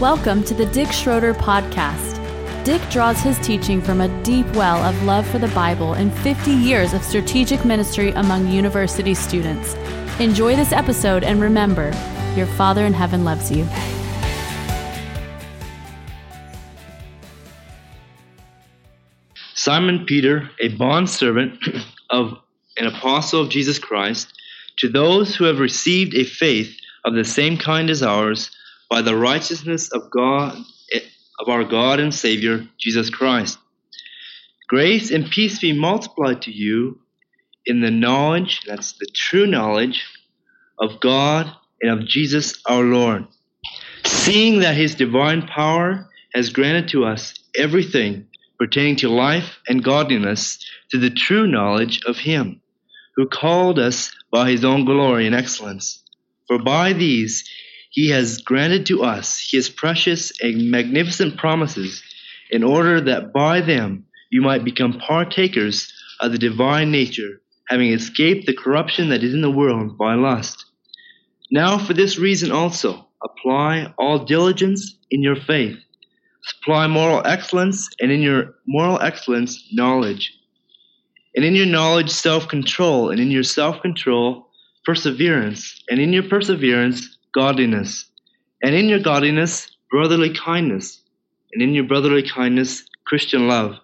Welcome to the Dick Schroeder Podcast. Dick draws his teaching from a deep well of love for the Bible and 50 years of strategic ministry among university students. Enjoy this episode and remember, your Father in heaven loves you. Simon Peter, a bondservant of an apostle of Jesus Christ, to those who have received a faith of the same kind as ours, by the righteousness of God of our God and Savior Jesus Christ. Grace and peace be multiplied to you in the knowledge, that's the true knowledge, of God and of Jesus our Lord. Seeing that his divine power has granted to us everything pertaining to life and godliness to the true knowledge of him who called us by his own glory and excellence. For by these he has granted to us his precious and magnificent promises in order that by them you might become partakers of the divine nature, having escaped the corruption that is in the world by lust. Now, for this reason also, apply all diligence in your faith. Supply moral excellence, and in your moral excellence, knowledge. And in your knowledge, self control, and in your self control, perseverance, and in your perseverance, godliness, and in your godliness, brotherly kindness, and in your brotherly kindness, Christian love.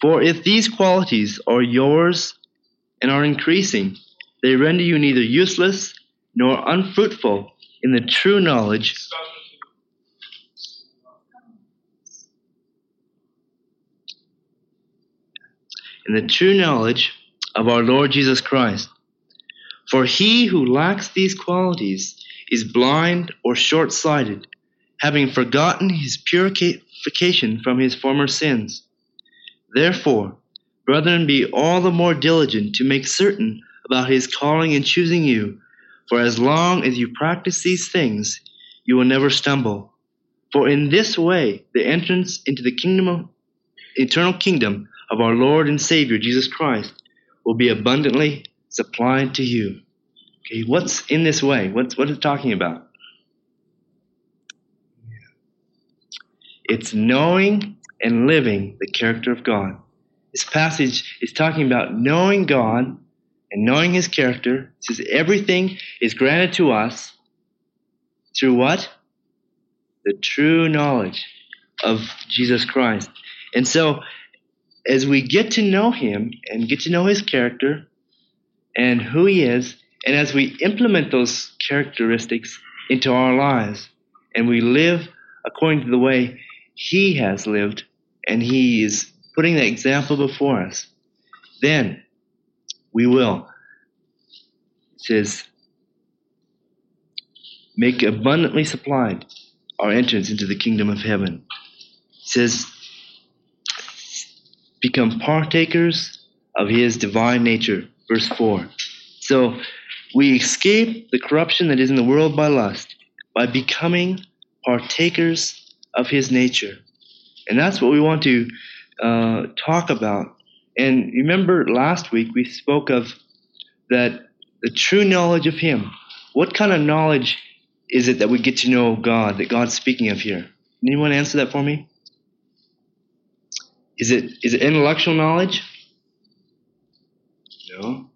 For if these qualities are yours and are increasing, they render you neither useless nor unfruitful in the true knowledge in the true knowledge of our Lord Jesus Christ. For he who lacks these qualities is blind or short sighted, having forgotten his purification from his former sins. Therefore, brethren, be all the more diligent to make certain about his calling and choosing you, for as long as you practice these things, you will never stumble. For in this way, the entrance into the kingdom of, eternal kingdom of our Lord and Savior Jesus Christ will be abundantly supplied to you. Okay, what's in this way? What's what is it talking about? It's knowing and living the character of God. This passage is talking about knowing God and knowing his character. It says everything is granted to us through what? The true knowledge of Jesus Christ. And so as we get to know him and get to know his character and who he is, and as we implement those characteristics into our lives and we live according to the way he has lived and he is putting the example before us, then we will. It says, make abundantly supplied our entrance into the kingdom of heaven. It says, become partakers of his divine nature. Verse 4. So we escape the corruption that is in the world by lust by becoming partakers of his nature. And that's what we want to uh, talk about. And remember last week we spoke of that the true knowledge of him. What kind of knowledge is it that we get to know God, that God's speaking of here? Anyone answer that for me? Is it is it intellectual knowledge? No.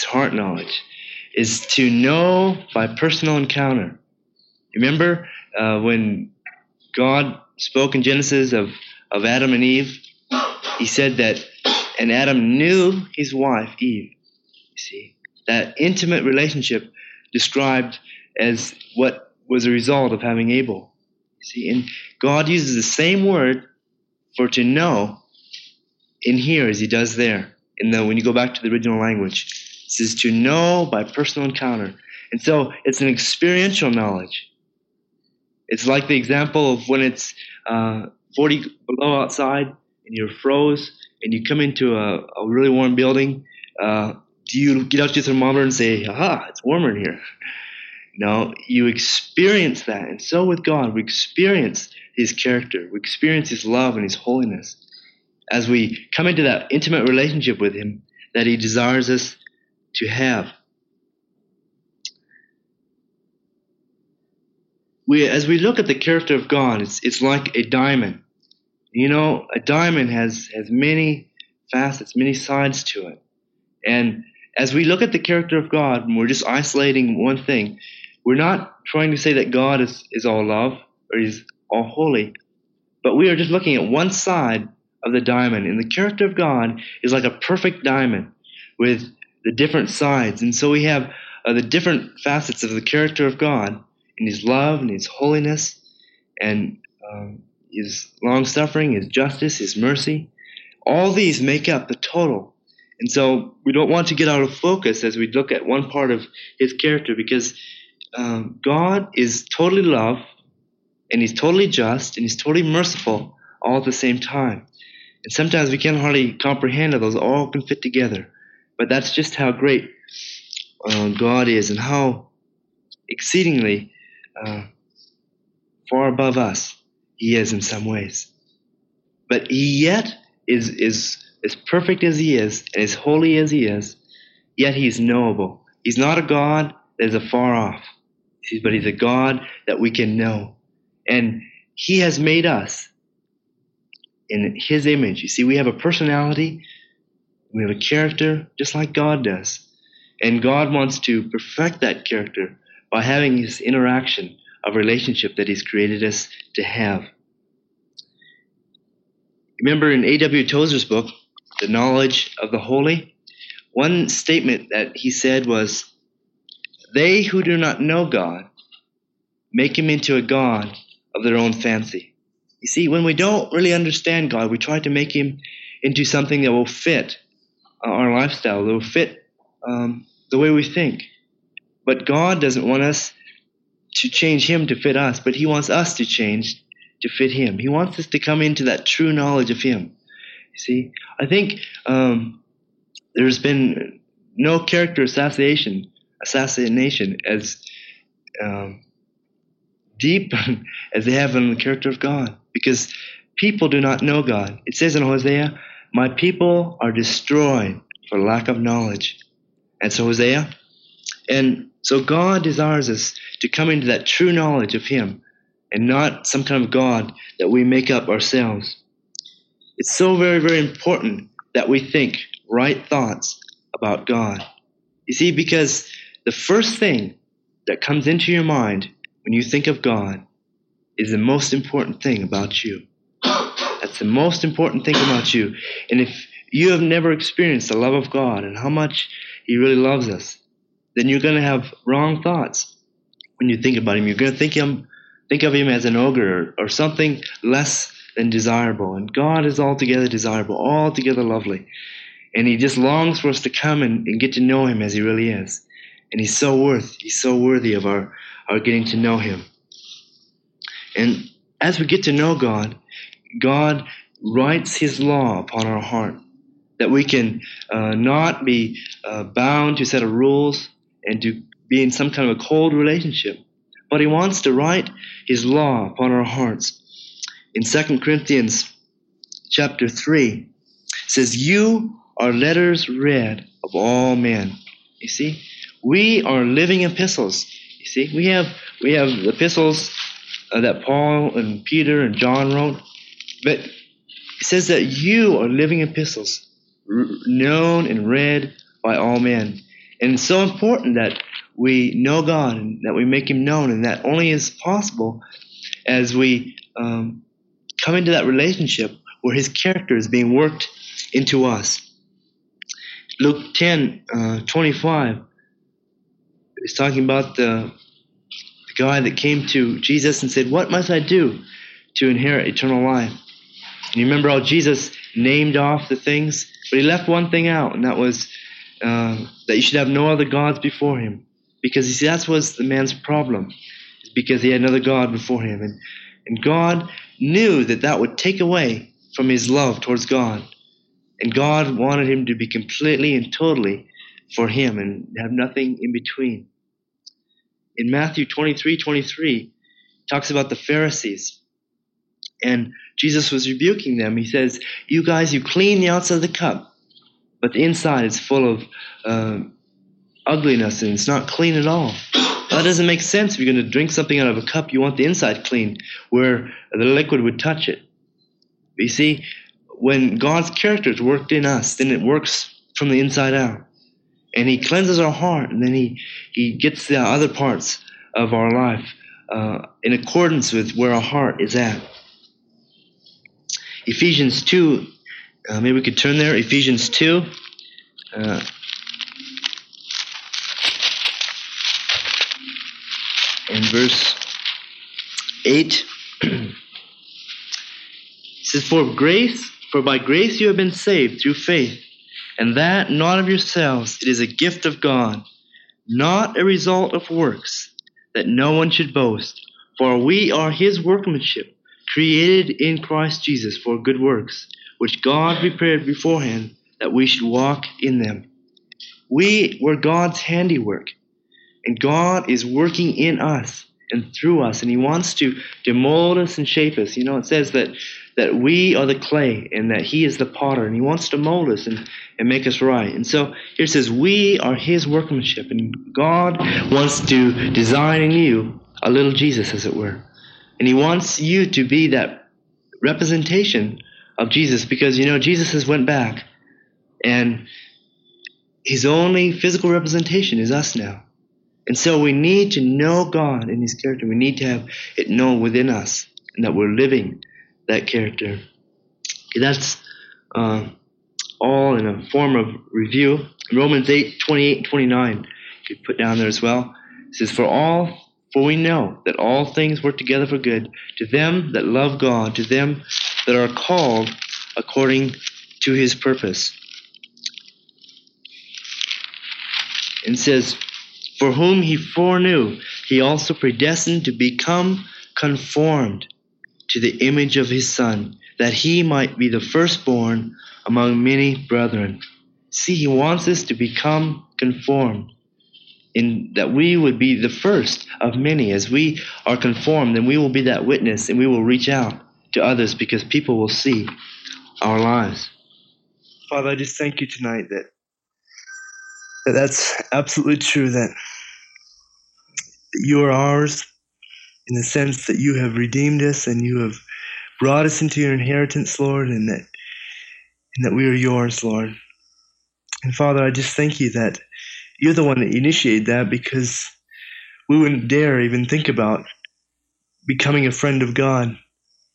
It's heart knowledge. Is to know by personal encounter. Remember uh, when God spoke in Genesis of, of Adam and Eve? He said that, and Adam knew his wife, Eve. You see, that intimate relationship described as what was a result of having Abel. You see, and God uses the same word for to know in here as he does there. And the when you go back to the original language, says to know by personal encounter. And so it's an experiential knowledge. It's like the example of when it's uh, 40 below outside and you're froze and you come into a, a really warm building. Uh, do you get out your thermometer and say, aha, it's warmer in here? No, you experience that. And so with God, we experience his character. We experience his love and his holiness as we come into that intimate relationship with him that he desires us to have. we, as we look at the character of God, it's, it's like a diamond. You know, a diamond has, has many facets, many sides to it. And as we look at the character of God, and we're just isolating one thing, we're not trying to say that God is, is all love or he's all holy, but we are just looking at one side of the diamond. And the character of God is like a perfect diamond with the different sides. And so we have uh, the different facets of the character of God in his love and his holiness and um, his long suffering, his justice, his mercy. All these make up the total. And so we don't want to get out of focus as we look at one part of his character because um, God is totally love and he's totally just and he's totally merciful all at the same time. And sometimes we can't hardly comprehend how those all can fit together. But that's just how great uh, God is and how exceedingly uh, far above us he is in some ways. But he yet is, is as perfect as he is and as holy as he is, yet he's knowable. He's not a God that is afar off, but he's a God that we can know. And he has made us in his image. You see, we have a personality, we have a character, just like God does. And God wants to perfect that character by having this interaction of relationship that he's created us to have. Remember in A.W. Tozer's book, The Knowledge of the Holy, one statement that he said was, They who do not know God make him into a God of their own fancy. You see, when we don't really understand God, we try to make him into something that will fit our lifestyle, that will fit um, the way we think. But God doesn't want us to change him to fit us, but he wants us to change to fit him. He wants us to come into that true knowledge of him. You see, I think um, there's been no character assassination, assassination as um, deep as they have in the character of God, because people do not know God. It says in Hosea, "My people are destroyed for lack of knowledge." And so Hosea, and so God desires us to come into that true knowledge of Him and not some kind of God that we make up ourselves. It's so very, very important that we think right thoughts about God. You see, because the first thing that comes into your mind when you think of God is the most important thing about you. That's the most important thing about you. And if you have never experienced the love of God and how much He really loves us, then you're going to have wrong thoughts when you think about Him. You're going to think Him, think of Him as an ogre or, or something less than desirable. And God is altogether desirable, altogether lovely. And He just longs for us to come and, and get to know Him as He really is. And He's so worth, He's so worthy of our, our getting to know Him. And as we get to know God, God writes His law upon our heart that we can uh, not be uh, bound to a set of rules and to be in some kind of a cold relationship. But he wants to write his law upon our hearts. In 2 Corinthians chapter 3, says, You are letters read of all men. You see? We are living epistles. You see? We have we have epistles uh, that Paul and Peter and John wrote. But it says that you are living epistles, known and read by all men. And it's so important that we know God and that we make Him known, and that only is possible as we um, come into that relationship where His character is being worked into us. Luke 10 uh, 25 is talking about the, the guy that came to Jesus and said, What must I do to inherit eternal life? You remember how Jesus named off the things, but he left one thing out, and that was uh, that you should have no other gods before him. Because you see, that was the man's problem, is because he had another God before him. And, and God knew that that would take away from his love towards God. And God wanted him to be completely and totally for him and have nothing in between. In Matthew 23 23, talks about the Pharisees. And Jesus was rebuking them. He says, You guys, you clean the outside of the cup, but the inside is full of uh, ugliness and it's not clean at all. That doesn't make sense. If you're going to drink something out of a cup, you want the inside clean, where the liquid would touch it. But you see, when God's character is worked in us, then it works from the inside out. And He cleanses our heart, and then He, he gets the other parts of our life uh, in accordance with where our heart is at. Ephesians 2, uh, maybe we could turn there. Ephesians 2. Uh, in verse 8 it says for grace for by grace you have been saved through faith and that not of yourselves it is a gift of god not a result of works that no one should boast for we are his workmanship created in christ jesus for good works which god prepared beforehand that we should walk in them we were god's handiwork and God is working in us and through us, and He wants to, to mold us and shape us. You know, it says that, that we are the clay and that He is the potter, and He wants to mold us and, and make us right. And so here it says, We are His workmanship, and God wants to design in you a little Jesus, as it were. And He wants you to be that representation of Jesus because, you know, Jesus has went back, and His only physical representation is us now. And so we need to know God in His character. We need to have it known within us and that we're living that character. That's uh, all in a form of review. Romans 8, 28, 29, you could put down there as well. It says, For all, for we know that all things work together for good to them that love God, to them that are called according to his purpose. And says, for whom he foreknew, he also predestined to become conformed to the image of his Son, that he might be the firstborn among many brethren. See, he wants us to become conformed, in that we would be the first of many. As we are conformed, then we will be that witness and we will reach out to others because people will see our lives. Father, I just thank you tonight that that that's absolutely true that you are ours in the sense that you have redeemed us and you have brought us into your inheritance, Lord, and that and that we are yours, Lord. And Father, I just thank you that you're the one that initiated that because we wouldn't dare even think about becoming a friend of God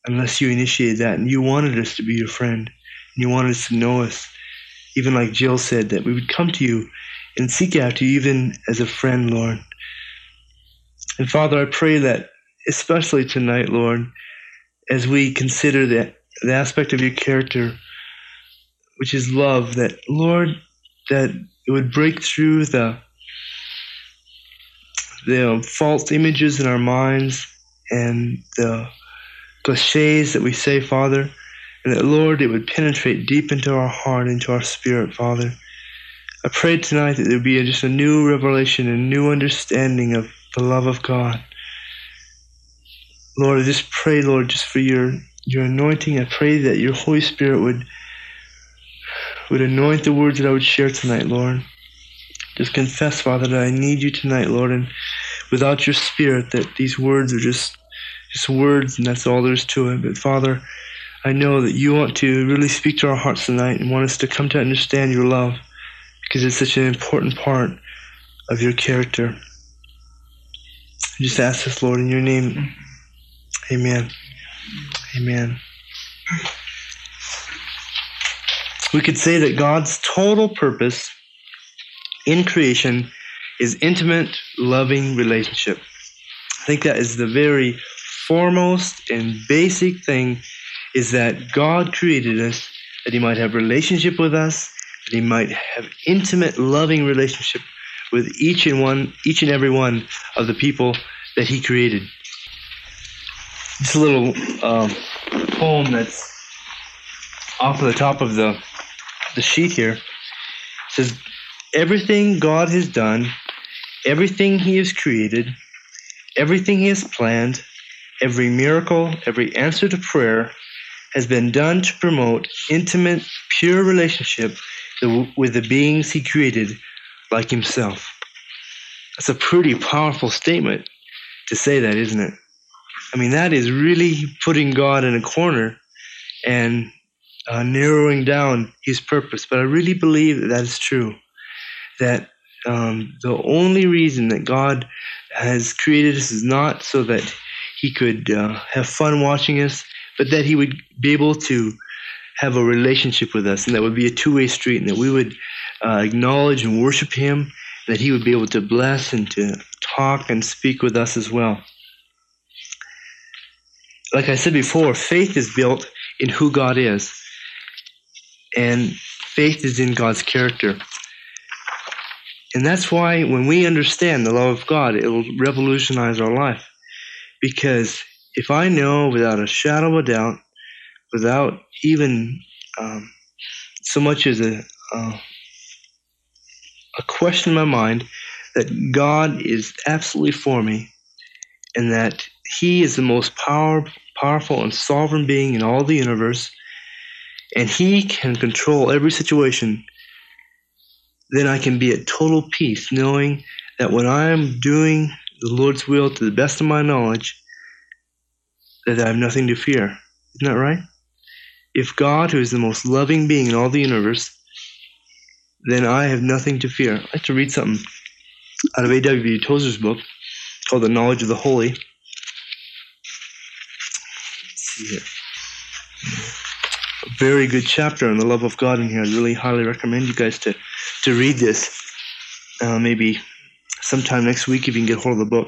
unless you initiated that and you wanted us to be your friend and you wanted us to know us even like Jill said, that we would come to you and seek after you even as a friend, Lord. And Father, I pray that, especially tonight, Lord, as we consider the, the aspect of your character, which is love, that, Lord, that it would break through the, the false images in our minds and the cliches that we say, Father and that, Lord, it would penetrate deep into our heart, into our spirit, Father. I pray tonight that there would be just a new revelation, a new understanding of the love of God. Lord, I just pray, Lord, just for your your anointing. I pray that your Holy Spirit would would anoint the words that I would share tonight, Lord. Just confess, Father, that I need you tonight, Lord, and without your Spirit, that these words are just just words, and that's all there is to it. But Father, I know that you want to really speak to our hearts tonight and want us to come to understand your love because it's such an important part of your character. I just ask this, Lord, in your name. Amen. Amen. We could say that God's total purpose in creation is intimate, loving relationship. I think that is the very foremost and basic thing is that God created us that he might have relationship with us, that he might have intimate, loving relationship with each and one, each and every one of the people that he created. Just a little um, poem that's off of the top of the the sheet here it says, "Everything God has done, everything He has created, everything He has planned, every miracle, every answer to prayer." has been done to promote intimate, pure relationship with the beings he created like himself. That's a pretty powerful statement to say that, isn't it? I mean, that is really putting God in a corner and uh, narrowing down his purpose. But I really believe that that is true. That um, the only reason that God has created us is not so that he could uh, have fun watching us, but that he would be able to have a relationship with us, and that would be a two way street, and that we would uh, acknowledge and worship him, that he would be able to bless and to talk and speak with us as well. Like I said before, faith is built in who God is, and faith is in God's character. And that's why when we understand the love of God, it will revolutionize our life. Because if I know without a shadow of a doubt, without even um, so much as a, uh, a question in my mind, that God is absolutely for me and that He is the most power, powerful and sovereign being in all the universe, and He can control every situation then I can be at total peace knowing that when I am doing the Lord's will to the best of my knowledge, that I have nothing to fear. Isn't that right? If God, who is the most loving being in all the universe, then I have nothing to fear. I'd like to read something out of A.W. Tozer's book called The Knowledge of the Holy. Let's see here very good chapter on the love of God in here. I really highly recommend you guys to, to read this. Uh, maybe sometime next week if you can get hold of the book.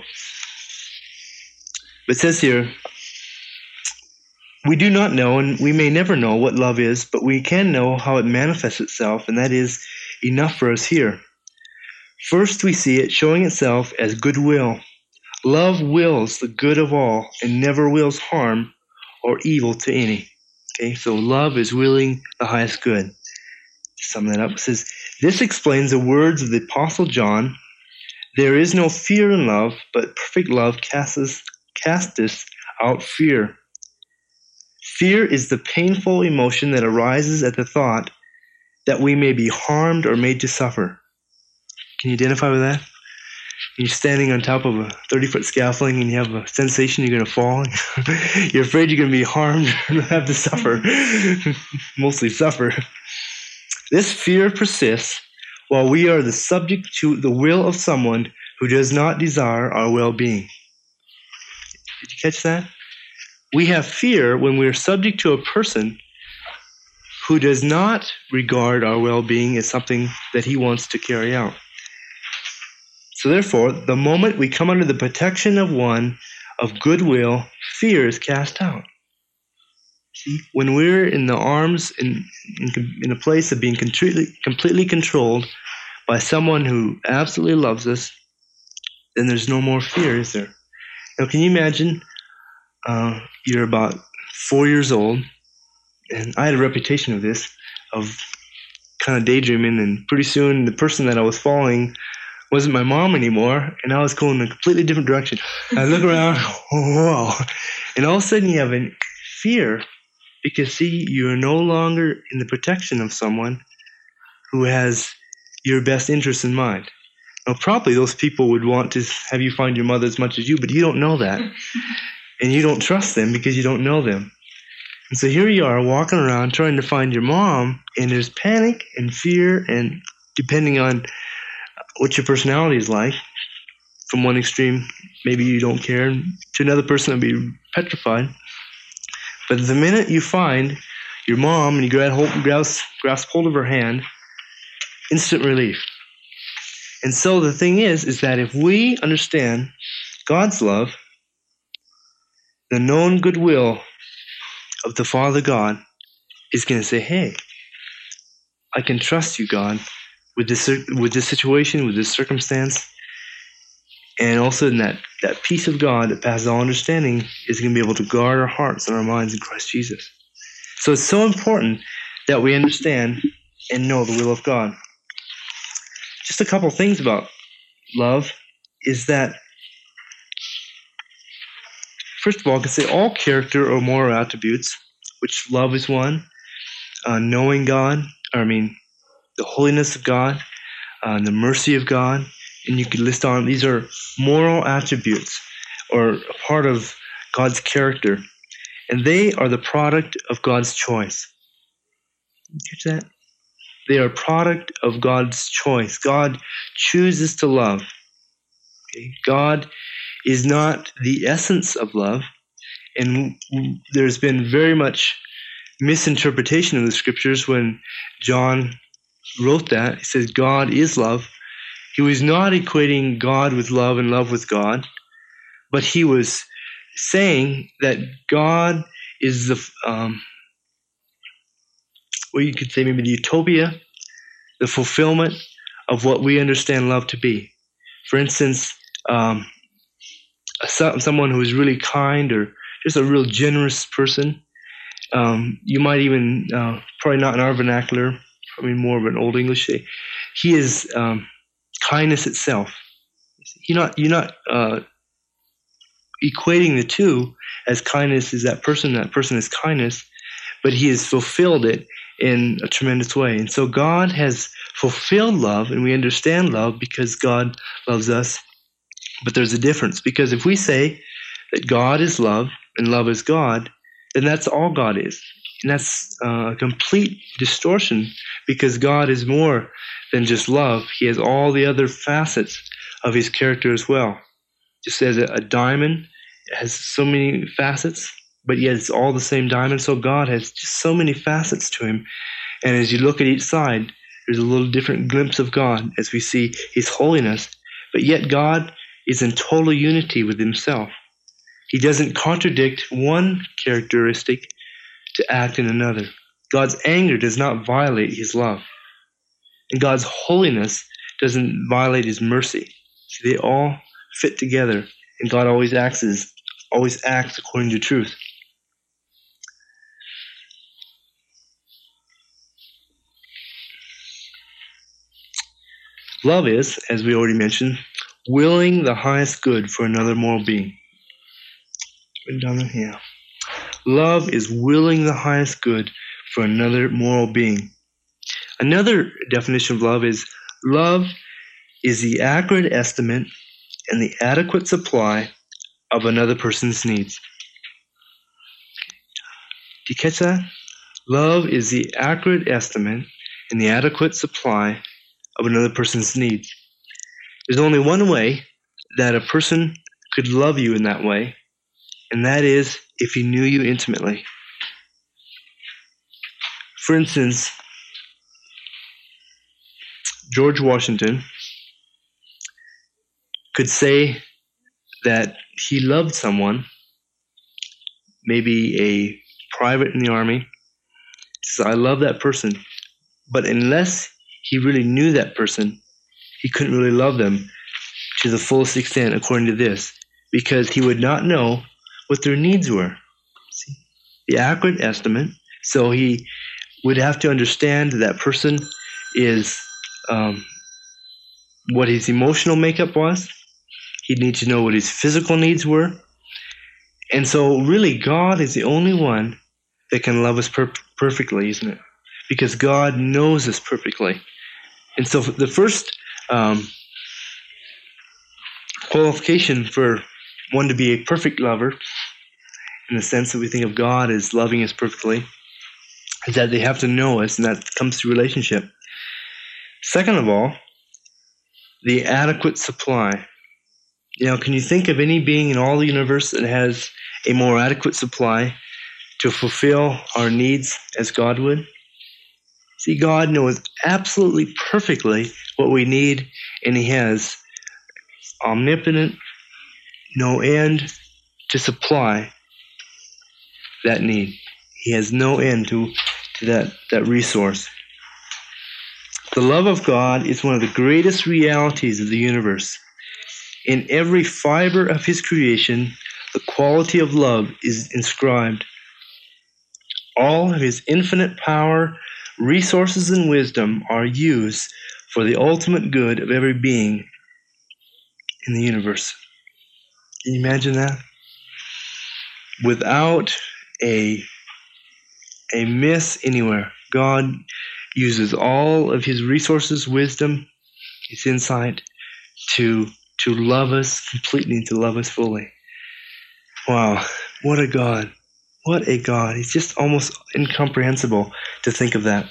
It says here, we do not know and we may never know what love is, but we can know how it manifests itself, and that is enough for us here. First, we see it showing itself as goodwill. Love wills the good of all and never wills harm or evil to any. Okay, so love is willing the highest good. To sum that up, it says, This explains the words of the Apostle John There is no fear in love, but perfect love casteth out fear. Fear is the painful emotion that arises at the thought that we may be harmed or made to suffer. Can you identify with that? You're standing on top of a 30 foot scaffolding and you have a sensation you're going to fall. you're afraid you're going to be harmed and have to suffer, mostly suffer. This fear persists while we are the subject to the will of someone who does not desire our well being. Did you catch that? We have fear when we are subject to a person who does not regard our well being as something that he wants to carry out. So therefore, the moment we come under the protection of one of goodwill, fear is cast out. See, when we're in the arms, in, in, in a place of being completely, completely controlled by someone who absolutely loves us, then there's no more fear, is there? Now, can you imagine? Uh, you're about four years old, and I had a reputation of this, of kind of daydreaming, and pretty soon the person that I was following wasn't my mom anymore, and I was going in a completely different direction. I look around, whoa, and all of a sudden you have a fear because see, you are no longer in the protection of someone who has your best interest in mind. Now, probably those people would want to have you find your mother as much as you, but you don't know that. and you don't trust them because you don't know them. And so here you are walking around trying to find your mom, and there's panic and fear, and depending on what your personality is like. From one extreme, maybe you don't care, to another person, it'll be petrified. But the minute you find your mom and you grab hold, grasp, grasp hold of her hand, instant relief. And so the thing is, is that if we understand God's love, the known goodwill of the Father God is going to say, hey, I can trust you, God with this with this situation, with this circumstance, and also in that that peace of God that passes all understanding is going to be able to guard our hearts and our minds in Christ Jesus. So it's so important that we understand and know the will of God. Just a couple things about love is that first of all, I can say all character or moral attributes, which love is one, uh, knowing God, I mean the holiness of God, uh, the mercy of God, and you could list on these are moral attributes or part of God's character, and they are the product of God's choice. Catch that? They are product of God's choice. God chooses to love. Okay? God is not the essence of love, and there's been very much misinterpretation of the scriptures when John wrote that. He says God is love. He was not equating God with love and love with God, but he was saying that God is the, um, well, you could say maybe the utopia, the fulfillment of what we understand love to be. For instance, um, someone who is really kind or just a real generous person. Um, you might even, uh, probably not in our vernacular, probably more of an old English say, he is um, kindness itself. You're not, you're not uh, equating the two as kindness is that person, that person is kindness, but he has fulfilled it in a tremendous way. And so God has fulfilled love, and we understand love because God loves us. But there's a difference because if we say that God is love and love is God, then that's all God is. And that's uh, a complete distortion because God is more than just love. He has all the other facets of his character as well. Just as a, a diamond has so many facets, but yet it's all the same diamond. So God has just so many facets to him. And as you look at each side, there's a little different glimpse of God as we see his holiness. But yet God is in total unity with himself. He doesn't contradict one characteristic to act in another. God's anger does not violate his love. And God's holiness doesn't violate his mercy. See, they all fit together, and God always acts as, always acts according to truth. Love is, as we already mentioned, willing the highest good for another moral being. Down here. Love is willing the highest good for another moral being. Another definition of love is love is the accurate estimate and the adequate supply of another person's needs. Do you catch that? Love is the accurate estimate and the adequate supply of another person's needs. There's only one way that a person could love you in that way, and that is if he knew you intimately. For instance, George Washington could say that he loved someone, maybe a private in the army, He says, I love that person. But unless he really knew that person, he couldn't really love them to the fullest extent according to this, because he would not know what their needs were. See? The accurate estimate. So he would have to understand that, person is um, what his emotional makeup was. He'd need to know what his physical needs were. And so, really, God is the only one that can love us per- perfectly, isn't it? Because God knows us perfectly. And so the first um, qualification for one to be a perfect lover, in the sense that we think of God as loving us perfectly, is that they have to know us, and that comes through relationship. Second of all, the adequate supply. Know, can you think of any being in all the universe that has a more adequate supply to fulfill our needs as God would? See, God knows absolutely perfectly what we need, and He has omnipotent, no end to supply that need. He has no end to, to that, that resource. The love of God is one of the greatest realities of the universe. In every fiber of His creation, the quality of love is inscribed. All of His infinite power resources and wisdom are used for the ultimate good of every being in the universe. Can you imagine that? Without a a miss anywhere. God uses all of his resources, wisdom, his insight to to love us completely, to love us fully. Wow, what a God. What a God. It's just almost incomprehensible to think of that.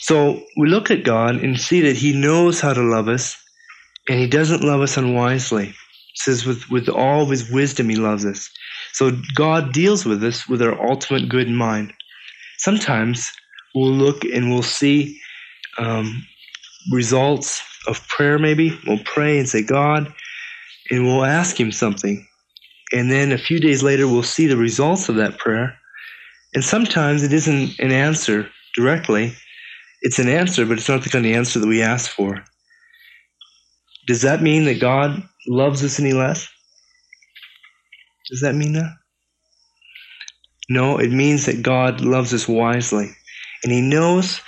So we look at God and see that He knows how to love us, and He doesn't love us unwisely. Says with, with all His wisdom He loves us. So God deals with us with our ultimate good in mind. Sometimes we'll look and we'll see um, results of prayer, maybe. We'll pray and say, God, and we'll ask Him something. And then a few days later, we'll see the results of that prayer. And sometimes it isn't an answer directly, it's an answer, but it's not the kind of answer that we ask for. Does that mean that God loves us any less? Does that mean that? No, it means that God loves us wisely. And He knows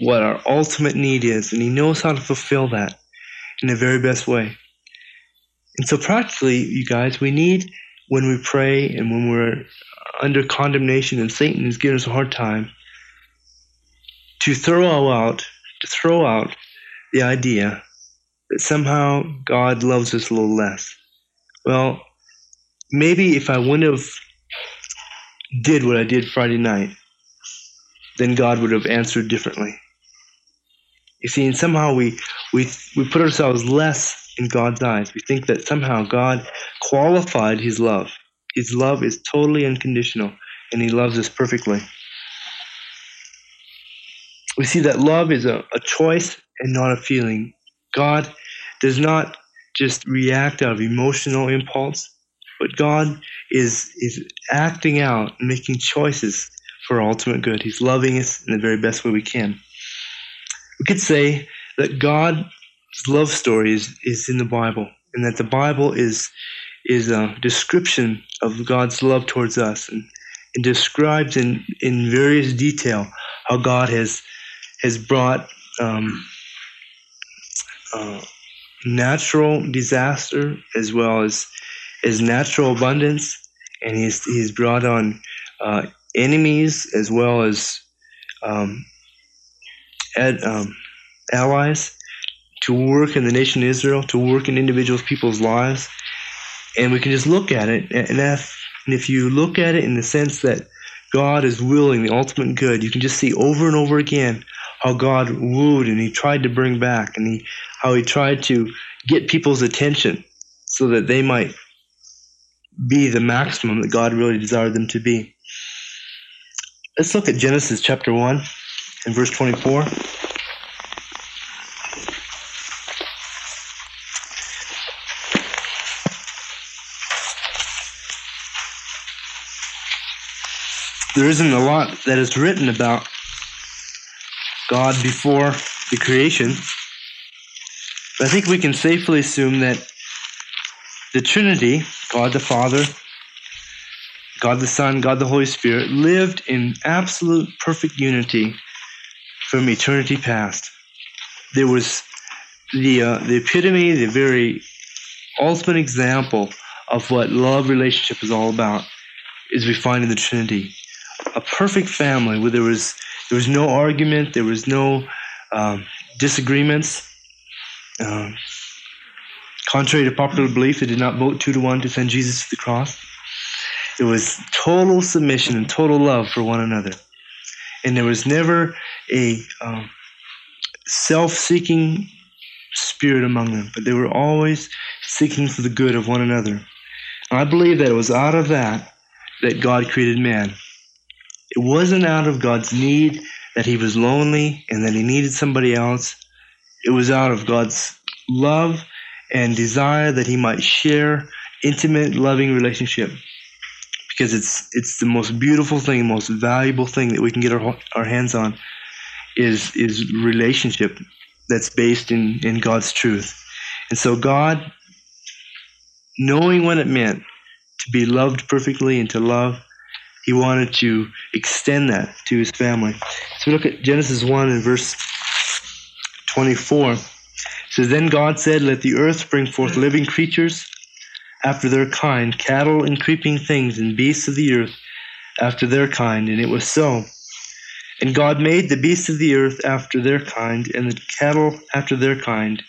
what our ultimate need is, and He knows how to fulfill that in the very best way. And so, practically, you guys, we need, when we pray and when we're under condemnation and Satan is giving us a hard time, to throw out, to throw out the idea somehow God loves us a little less. Well, maybe if I wouldn't have did what I did Friday night, then God would have answered differently. You see, and somehow we, we, we put ourselves less in God's eyes. We think that somehow God qualified His love. His love is totally unconditional, and He loves us perfectly. We see that love is a, a choice and not a feeling. God does not just react out of emotional impulse, but God is, is acting out making choices for ultimate good. He's loving us in the very best way we can. We could say that God's love story is, is in the Bible, and that the Bible is, is a description of God's love towards us, and it describes in, in various detail how God has, has brought um, uh, natural disaster as well as as natural abundance, and he's he's brought on uh, enemies as well as um, ad, um, allies to work in the nation of Israel, to work in individuals, people's lives, and we can just look at it, and if, and if you look at it in the sense that God is willing the ultimate good, you can just see over and over again how God wooed and He tried to bring back, and He how He tried to get people's attention so that they might be the maximum that God really desired them to be. Let's look at Genesis chapter 1 and verse 24. There isn't a lot that is written about God before the creation. I think we can safely assume that the Trinity, God the Father, God the Son, God the Holy Spirit, lived in absolute perfect unity from eternity past. There was the uh, the epitome, the very ultimate example of what love relationship is all about is we find in the Trinity. A perfect family where there was there was no argument, there was no um, disagreements. Um, contrary to popular belief, they did not vote two to one to send Jesus to the cross. It was total submission and total love for one another. And there was never a um, self seeking spirit among them, but they were always seeking for the good of one another. I believe that it was out of that that God created man. It wasn't out of God's need that he was lonely and that he needed somebody else. It was out of God's love and desire that he might share intimate, loving relationship because it's it's the most beautiful thing, the most valuable thing that we can get our our hands on is is relationship that's based in in God's truth. And so God knowing what it meant to be loved perfectly and to love he wanted to extend that to his family. So we look at Genesis 1 and verse 24. It says, Then God said, Let the earth bring forth living creatures after their kind, cattle and creeping things, and beasts of the earth after their kind. And it was so. And God made the beasts of the earth after their kind, and the cattle after their kind,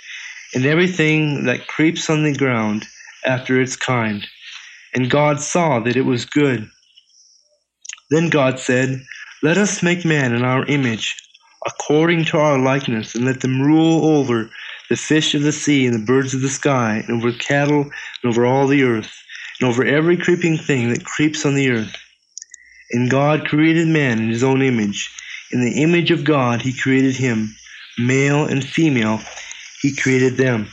and everything that creeps on the ground after its kind. And God saw that it was good. Then God said, Let us make man in our image, according to our likeness, and let them rule over the fish of the sea and the birds of the sky, and over cattle, and over all the earth, and over every creeping thing that creeps on the earth. And God created man in his own image. In the image of God he created him, male and female, he created them.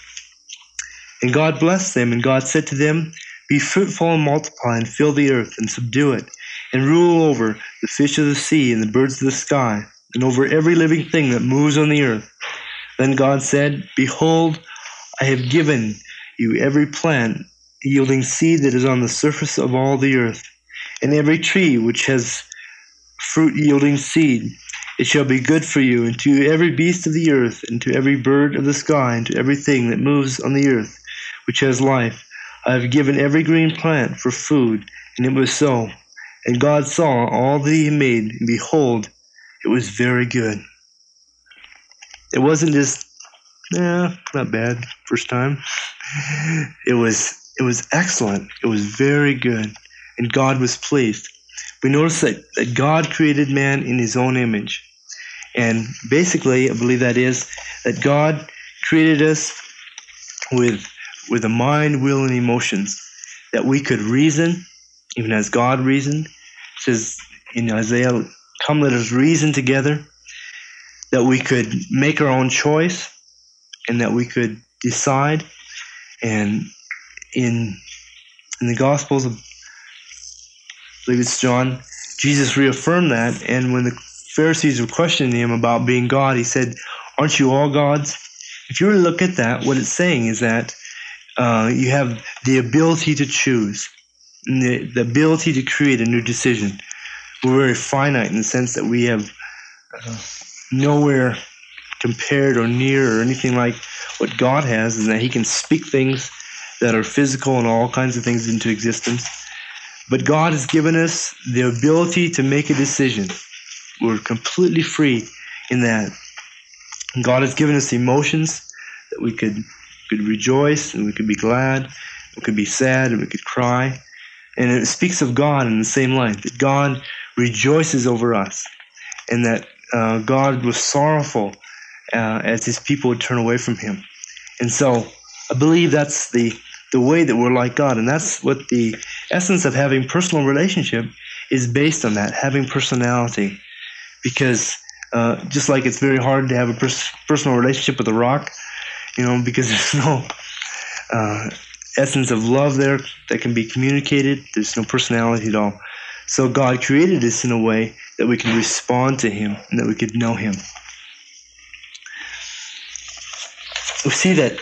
And God blessed them, and God said to them, Be fruitful and multiply, and fill the earth, and subdue it, and rule over the fish of the sea, and the birds of the sky, and over every living thing that moves on the earth. Then God said, Behold, I have given you every plant yielding seed that is on the surface of all the earth, and every tree which has fruit yielding seed. It shall be good for you, and to every beast of the earth, and to every bird of the sky, and to everything that moves on the earth, which has life. I have given every green plant for food, and it was so. And God saw all that he made, and behold, it was very good. It wasn't just, yeah, not bad, first time. It was it was excellent. It was very good. And God was pleased. We notice that, that God created man in his own image. And basically, I believe that is that God created us with with a mind, will, and emotions that we could reason, even as God reasoned. It says in Isaiah, "Come, let us reason together." That we could make our own choice, and that we could decide. And in in the Gospels, I believe it's John, Jesus reaffirmed that. And when the Pharisees were questioning him about being God, he said, "Aren't you all gods?" If you were to look at that, what it's saying is that uh, you have the ability to choose, the, the ability to create a new decision. We're very finite in the sense that we have uh, nowhere compared or near or anything like what God has, and that He can speak things that are physical and all kinds of things into existence. But God has given us the ability to make a decision. We're completely free in that. God has given us emotions that we could could rejoice and we could be glad, we could be sad and we could cry. And it speaks of God in the same light that God rejoices over us, and that uh, God was sorrowful uh, as His people would turn away from Him. And so, I believe that's the the way that we're like God, and that's what the essence of having personal relationship is based on that having personality, because uh, just like it's very hard to have a pers- personal relationship with a rock, you know, because there's no uh, essence of love there that can be communicated. There's no personality at all. So God created us in a way that we can respond to Him and that we could know Him. We see that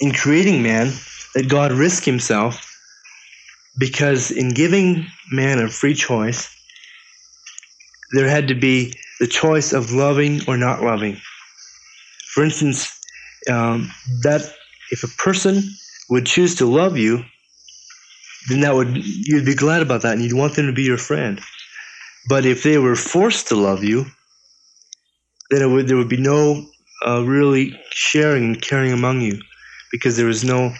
in creating man, that God risked Himself because in giving man a free choice, there had to be the choice of loving or not loving. For instance, um, that if a person would choose to love you, then that would you'd be glad about that, and you'd want them to be your friend. But if they were forced to love you, then would, there would be no uh, really sharing and caring among you, because there was no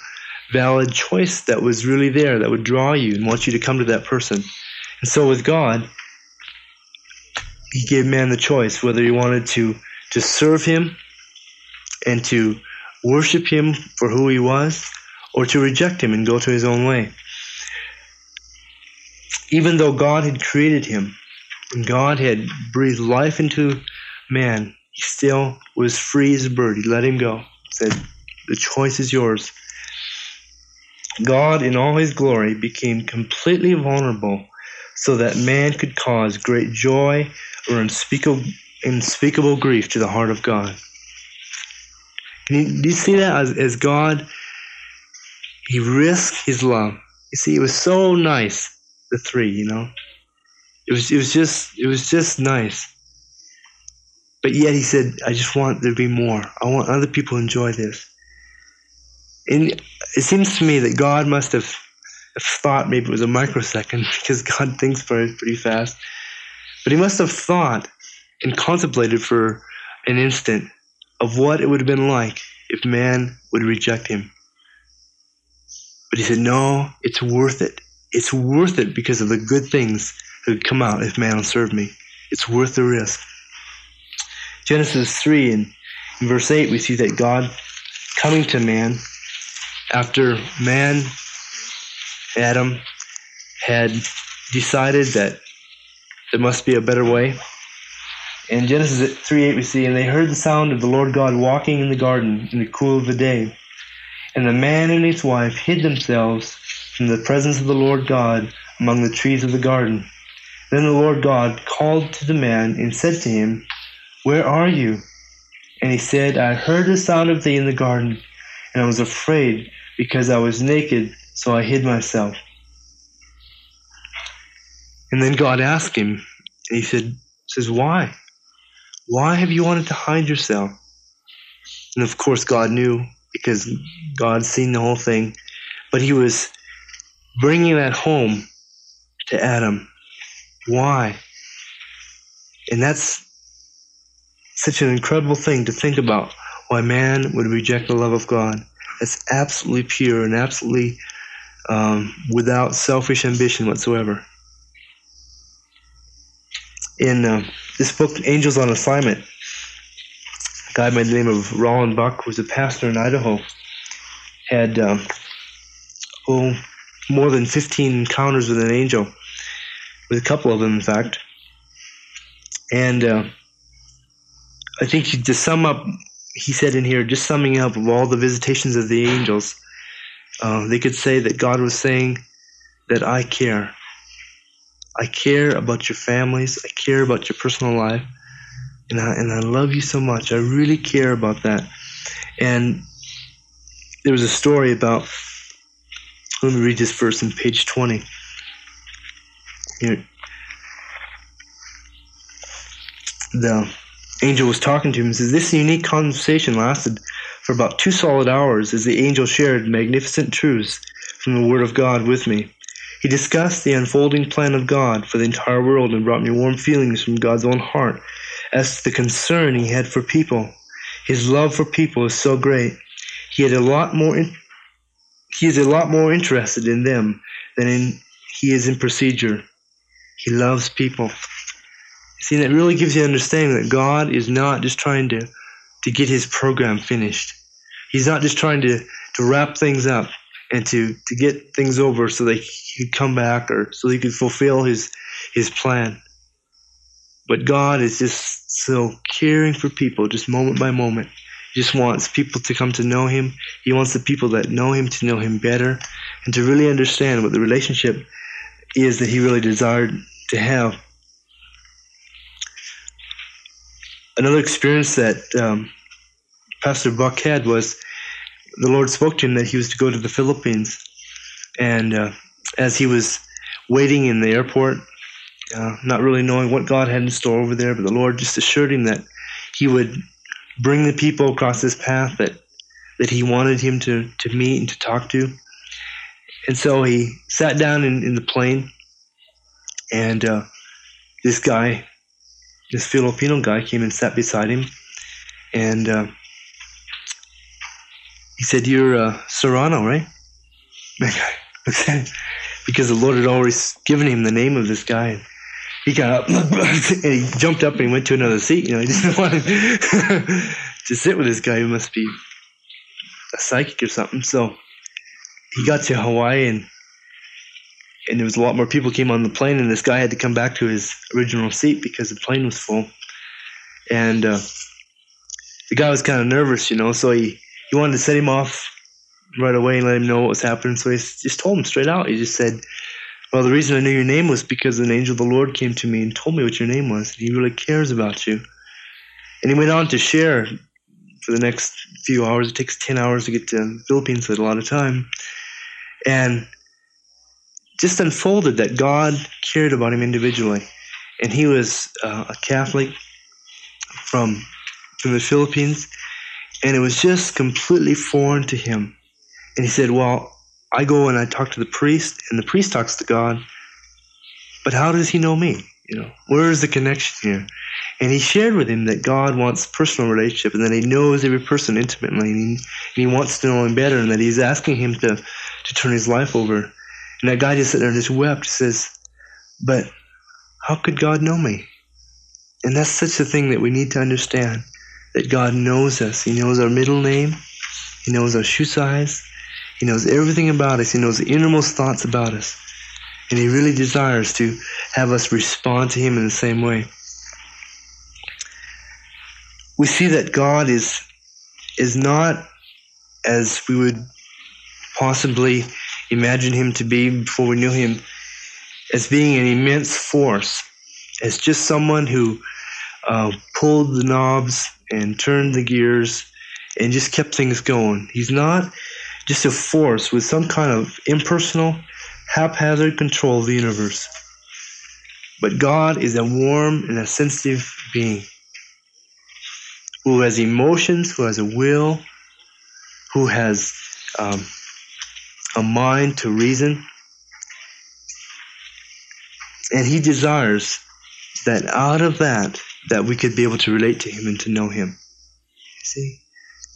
valid choice that was really there that would draw you and want you to come to that person. And so with God, He gave man the choice whether he wanted to to serve Him and to worship him for who he was or to reject him and go to his own way. Even though God had created him and God had breathed life into man, he still was free as a bird. He let him go. Said, The choice is yours. God, in all his glory, became completely vulnerable so that man could cause great joy or unspeakable, unspeakable grief to the heart of God. Do you see that as, as God? He risked his love. You see, it was so nice. The three, you know, it was it was just it was just nice. But yet he said, "I just want there to be more. I want other people to enjoy this." And it seems to me that God must have thought maybe it was a microsecond because God thinks pretty pretty fast. But he must have thought and contemplated for an instant of what it would have been like if man would reject him. But he said, No, it's worth it. It's worth it because of the good things that would come out if man will serve me. It's worth the risk. Genesis 3 and in verse 8, we see that God coming to man after man, Adam, had decided that there must be a better way. In Genesis 3 8, we see, And they heard the sound of the Lord God walking in the garden in the cool of the day. And the man and his wife hid themselves from the presence of the Lord God among the trees of the garden. Then the Lord God called to the man and said to him, Where are you? And he said, I heard the sound of thee in the garden, and I was afraid because I was naked, so I hid myself. And then God asked him, and he said, says, Why? Why have you wanted to hide yourself? And of course, God knew because God's seen the whole thing. But he was bringing that home to Adam. Why? And that's such an incredible thing to think about why man would reject the love of God. It's absolutely pure and absolutely um, without selfish ambition whatsoever. In uh, this book, Angels on Assignment, guy by the name of Roland Buck, who was a pastor in Idaho, had um, oh, more than 15 encounters with an angel, with a couple of them, in fact. And uh, I think to sum up, he said in here, just summing up of all the visitations of the angels, uh, they could say that God was saying that I care. I care about your families. I care about your personal life. And I, and I love you so much. I really care about that. And there was a story about, let me read this verse on page 20. Here. The angel was talking to him and says, This unique conversation lasted for about two solid hours as the angel shared magnificent truths from the Word of God with me. He discussed the unfolding plan of God for the entire world and brought me warm feelings from God's own heart as the concern he had for people. His love for people is so great. He had a lot more. In, he is a lot more interested in them than in he is in procedure. He loves people. See, that really gives you understanding that God is not just trying to, to get his program finished. He's not just trying to, to wrap things up and to, to get things over so that he could come back or so he could fulfill his, his plan. But God is just so caring for people, just moment by moment. He just wants people to come to know him. He wants the people that know him to know him better and to really understand what the relationship is that he really desired to have. Another experience that um, Pastor Buck had was the Lord spoke to him that he was to go to the Philippines. And uh, as he was waiting in the airport, uh, not really knowing what God had in store over there, but the Lord just assured him that he would bring the people across this path that, that he wanted him to, to meet and to talk to. And so he sat down in, in the plane, and uh, this guy, this Filipino guy, came and sat beside him. And uh, he said, You're uh, Serrano, right? because the Lord had always given him the name of this guy. He got up and he jumped up and he went to another seat. You know, he didn't want to sit with this guy who must be a psychic or something. So he got to Hawaii and and there was a lot more people came on the plane and this guy had to come back to his original seat because the plane was full. And uh, the guy was kind of nervous, you know, so he he wanted to set him off right away and let him know what was happening. So he just told him straight out. He just said, Well, the reason I knew your name was because an angel of the Lord came to me and told me what your name was. He really cares about you. And he went on to share for the next few hours. It takes 10 hours to get to the Philippines at a lot of time. And just unfolded that God cared about him individually. And he was uh, a Catholic from, from the Philippines and it was just completely foreign to him. And he said, Well, I go and I talk to the priest, and the priest talks to God, but how does he know me? You know, where is the connection here? And he shared with him that God wants personal relationship and that he knows every person intimately and he, and he wants to know him better and that he's asking him to, to turn his life over. And that guy just sat there and just wept. He says, But how could God know me? And that's such a thing that we need to understand that God knows us. He knows our middle name, He knows our shoe size, He knows everything about us, He knows the innermost thoughts about us. And He really desires to have us respond to Him in the same way. We see that God is is not as we would possibly imagine him to be before we knew him as being an immense force as just someone who uh, pulled the knobs and turned the gears and just kept things going. He's not just a force with some kind of impersonal haphazard control of the universe but god is a warm and a sensitive being who has emotions, who has a will, who has um, a mind to reason. And he desires that out of that, that we could be able to relate to him and to know him. See?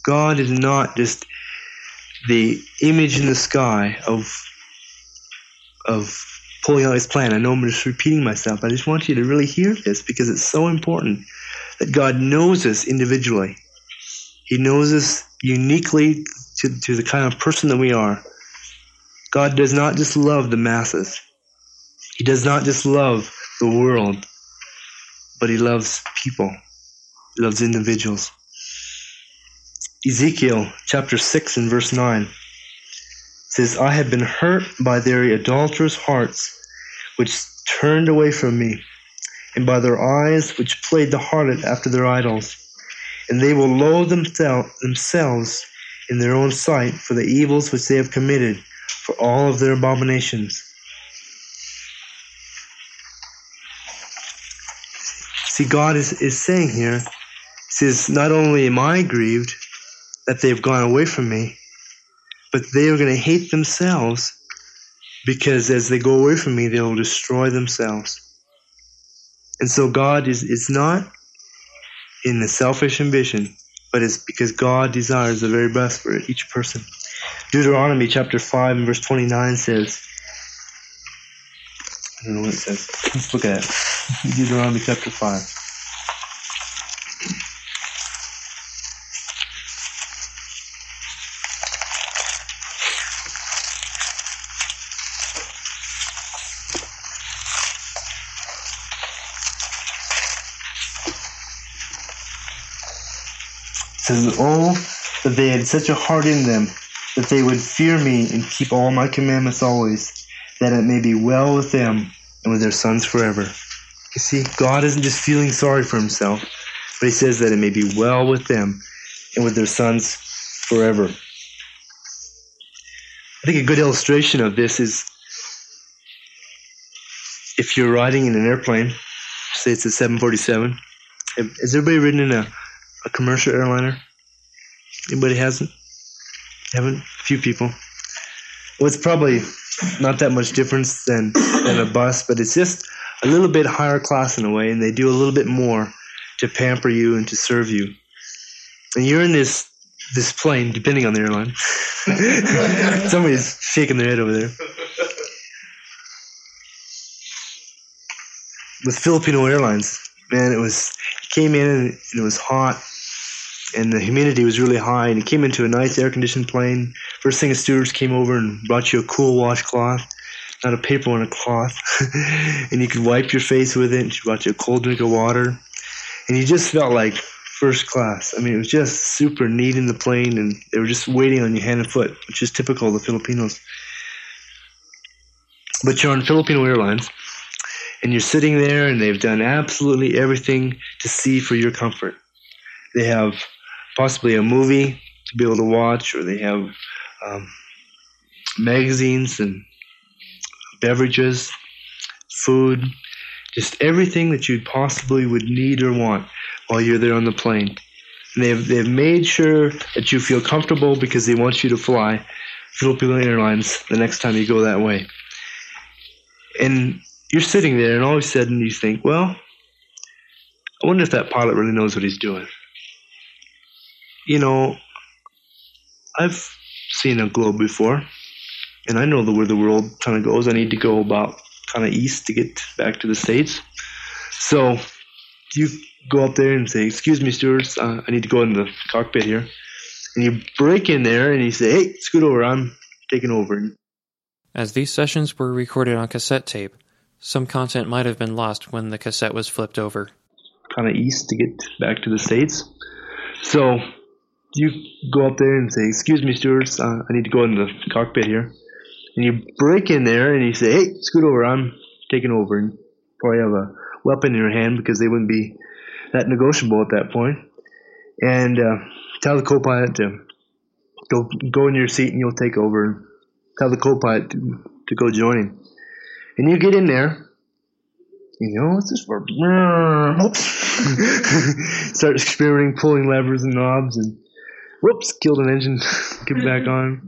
God is not just the image in the sky of of his plan. I know I'm just repeating myself. I just want you to really hear this because it's so important that God knows us individually. He knows us uniquely to, to the kind of person that we are. God does not just love the masses. He does not just love the world, but he loves people. He loves individuals. Ezekiel chapter 6 and verse 9 says, I have been hurt by their adulterous hearts, which turned away from me and by their eyes which played the harlot after their idols. And they will loathe themselves in their own sight for the evils which they have committed, for all of their abominations. See, God is, is saying here, says, Not only am I grieved that they've gone away from me, but they are going to hate themselves because as they go away from me, they will destroy themselves. And so God is, is not in the selfish ambition, but it's because God desires the very best for each person. Deuteronomy chapter 5 and verse 29 says, I don't know what it says. Let's look at it. Deuteronomy chapter 5. Says, Oh, that they had such a heart in them, that they would fear me and keep all my commandments always, that it may be well with them and with their sons forever. You see, God isn't just feeling sorry for himself, but he says that it may be well with them and with their sons forever. I think a good illustration of this is if you're riding in an airplane, say it's a 747. Has everybody ridden in a a commercial airliner? Anybody hasn't? Haven't? A few people. Well, it's probably not that much difference than, than a bus, but it's just a little bit higher class in a way, and they do a little bit more to pamper you and to serve you. And you're in this this plane, depending on the airline. Somebody's shaking their head over there. With Filipino Airlines, man, it was came in and it was hot and the humidity was really high, and he came into a nice air conditioned plane. First thing the stewardess came over and brought you a cool washcloth, not a paper one, a cloth, and you could wipe your face with it. And she brought you a cold drink of water, and you just felt like first class. I mean, it was just super neat in the plane, and they were just waiting on you hand and foot, which is typical of the Filipinos. But you're on Filipino Airlines, and you're sitting there, and they've done absolutely everything to see for your comfort. They have possibly a movie to be able to watch, or they have um, magazines and beverages, food, just everything that you possibly would need or want while you're there on the plane. And they've they've made sure that you feel comfortable because they want you to fly Filipino Airlines the next time you go that way. And you're sitting there, and all of a sudden you think, well, I wonder if that pilot really knows what he's doing. You know, I've seen a globe before, and I know the, where the world kind of goes. I need to go about kind of east to get back to the States. So you go up there and say, Excuse me, stewards, uh, I need to go in the cockpit here. And you break in there and you say, Hey, scoot over, I'm taking over. As these sessions were recorded on cassette tape, some content might have been lost when the cassette was flipped over. Kind of east to get back to the States. So you go up there and say, Excuse me, stewards, uh, I need to go in the cockpit here. And you break in there and you say, Hey, scoot over, I'm taking over. And probably have a weapon in your hand because they wouldn't be that negotiable at that point. And uh, tell the co-pilot to go go in your seat and you'll take over. Tell the co-pilot to, to go join him. And you get in there. You know, what's this for? Start experimenting, pulling levers and knobs, and whoops, killed an engine. Get back on.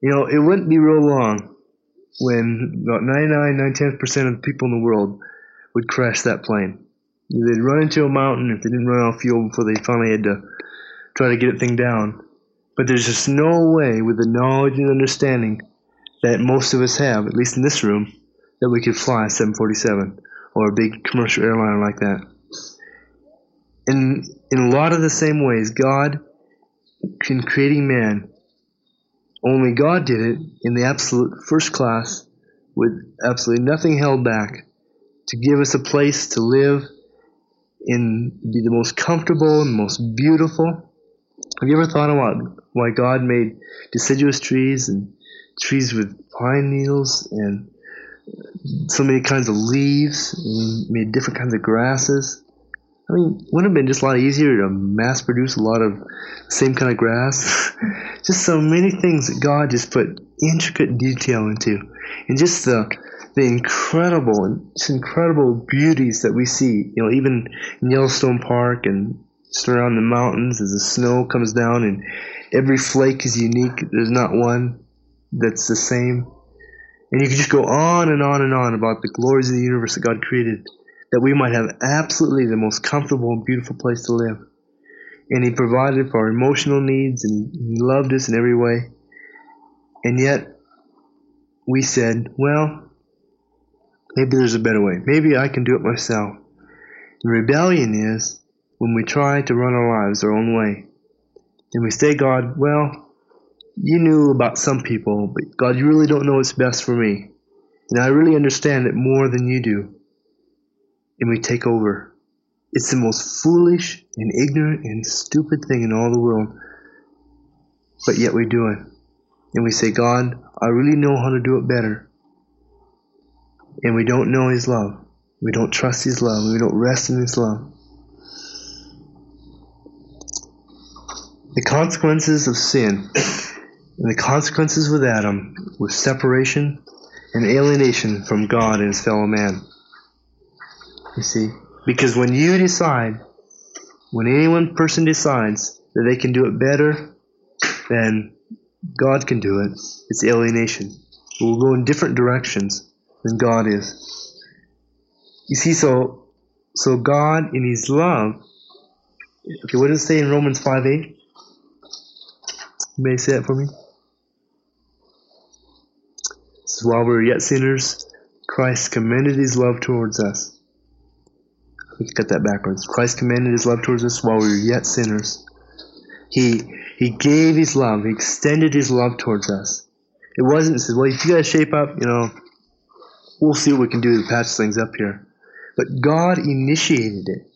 You know, it wouldn't be real long when about 99, 9 percent of the people in the world would crash that plane. They'd run into a mountain if they didn't run out of fuel before they finally had to try to get the thing down. But there's just no way, with the knowledge and understanding that most of us have, at least in this room, that we could fly a 747 or a big commercial airliner like that. In in a lot of the same ways, God, in creating man, only God did it in the absolute first class, with absolutely nothing held back, to give us a place to live in, be the most comfortable and most beautiful. Have you ever thought about why God made deciduous trees and trees with pine needles and so many kinds of leaves and made different kinds of grasses? I mean, wouldn't have been just a lot easier to mass produce a lot of same kind of grass? just so many things that God just put intricate detail into. And just the the incredible and just incredible beauties that we see, you know, even in Yellowstone Park and just around the mountains as the snow comes down and every flake is unique. There's not one that's the same. And you can just go on and on and on about the glories of the universe that God created, that we might have absolutely the most comfortable and beautiful place to live. And He provided for our emotional needs and He loved us in every way. And yet, we said, well, Maybe there's a better way. Maybe I can do it myself. The rebellion is when we try to run our lives our own way. And we say, God, well, you knew about some people, but God, you really don't know what's best for me. And I really understand it more than you do. And we take over. It's the most foolish and ignorant and stupid thing in all the world. But yet we do it. And we say, God, I really know how to do it better and we don't know His love. We don't trust His love. We don't rest in His love. The consequences of sin and the consequences with Adam were separation and alienation from God and his fellow man. You see? Because when you decide, when any one person decides that they can do it better than God can do it, it's alienation. We'll go in different directions than God is. You see, so so God in His love. Okay, what does it say in Romans five eight? May say it for me. While we were yet sinners, Christ commended His love towards us. Got that backwards. Christ commanded His love towards us while we were yet sinners. He He gave His love. He extended His love towards us. It wasn't said, well, if you to shape up, you know, we'll see what we can do to patch things up here. But God initiated it.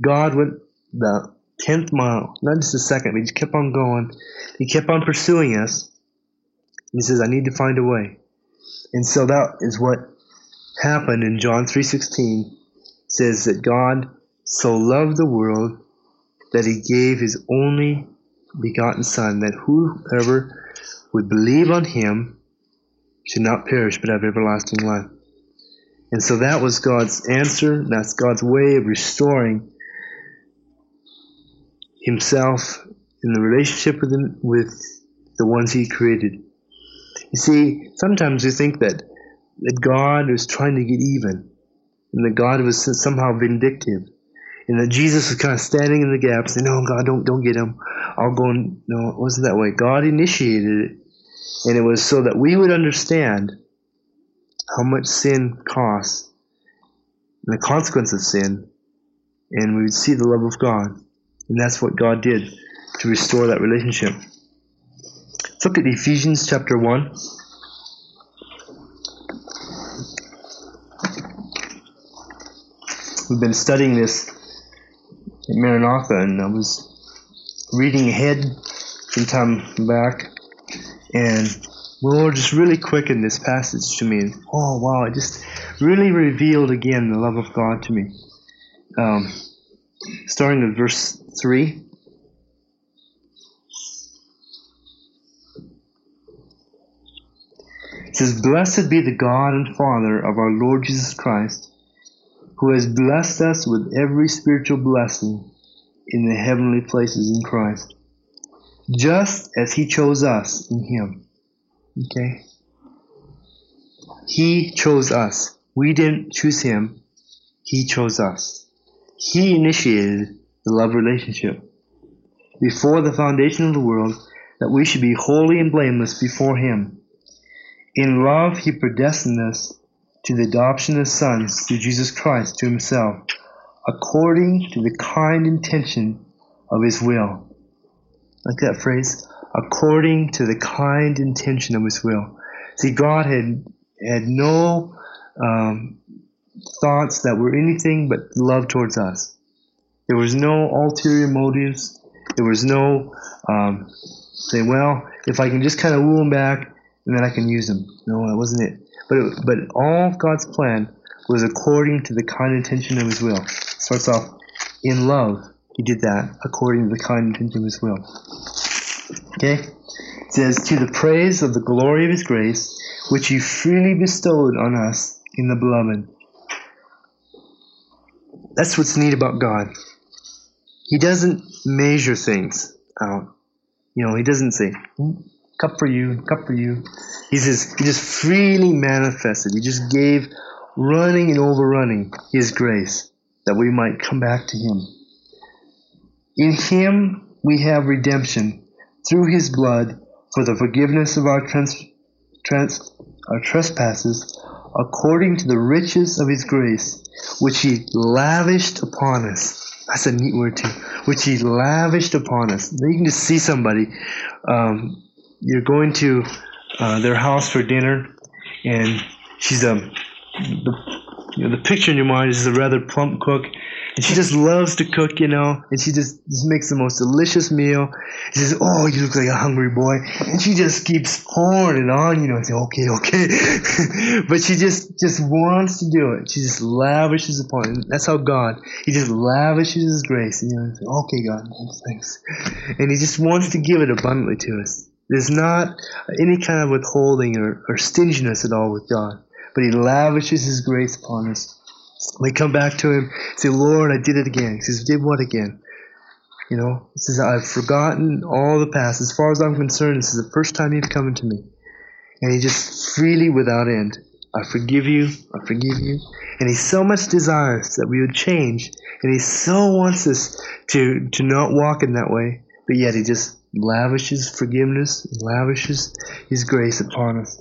God went the tenth mile, not just a second, but he just kept on going. He kept on pursuing us. He says, I need to find a way. And so that is what happened in John 3.16 says that God so loved the world that he gave his only begotten son that whoever would believe on him should not perish but have everlasting life. And so that was God's answer. That's God's way of restoring Himself in the relationship with, him, with the ones He created. You see, sometimes we think that, that God is trying to get even, and that God was somehow vindictive. and that Jesus was kind of standing in the gap, saying, "No, God, don't don't get him. I'll go." And, no, it wasn't that way. God initiated it, and it was so that we would understand how much sin costs, and the consequence of sin, and we would see the love of God, and that's what God did to restore that relationship. Let's look at Ephesians chapter one. We've been studying this at Maranatha, and I was reading ahead some time back, and the Lord just really quickened this passage to me. Oh, wow, it just really revealed again the love of God to me. Um, starting at verse 3. It says, Blessed be the God and Father of our Lord Jesus Christ who has blessed us with every spiritual blessing in the heavenly places in Christ, just as He chose us in Him. Okay? He chose us. We didn't choose Him. He chose us. He initiated the love relationship before the foundation of the world that we should be holy and blameless before Him. In love, He predestined us to the adoption of sons through Jesus Christ to himself, according to the kind intention of his will. Like that phrase, according to the kind intention of his will. See, God had had no um, thoughts that were anything but love towards us. There was no ulterior motives. There was no um, saying, well, if I can just kind of woo them back, and then I can use them. No, that wasn't it. But, it, but all God's plan was according to the kind intention of His will. Starts off in love. He did that according to the kind intention of His will. Okay? It says, To the praise of the glory of His grace, which He freely bestowed on us in the beloved. That's what's neat about God. He doesn't measure things out. You know, He doesn't say, hmm, cup for you, cup for you. He says he just freely manifested. He just gave running and overrunning his grace that we might come back to him. In him we have redemption through his blood for the forgiveness of our trans, trans, our trespasses according to the riches of his grace which he lavished upon us. That's a neat word too. Which he lavished upon us. You can just see somebody um, you're going to uh, their house for dinner, and she's a um, the, you know, the picture in your mind is a rather plump cook, and she just loves to cook, you know, and she just, just makes the most delicious meal. She says, "Oh, you look like a hungry boy," and she just keeps on and on, you know, say, "Okay, okay," but she just just wants to do it. She just lavishes upon it. That's how God, He just lavishes His grace, you know, say, "Okay, God, thanks, thanks," and He just wants to give it abundantly to us. There's not any kind of withholding or, or stinginess at all with God, but He lavishes His grace upon us. We come back to Him, say, Lord, I did it again. He says, Did what again? You know, He says, I've forgotten all the past. As far as I'm concerned, this is the first time you've come to me. And He just freely, without end, I forgive you, I forgive you. And He so much desires that we would change. And He so wants us to, to not walk in that way, but yet He just lavishes forgiveness, lavishes His grace upon us.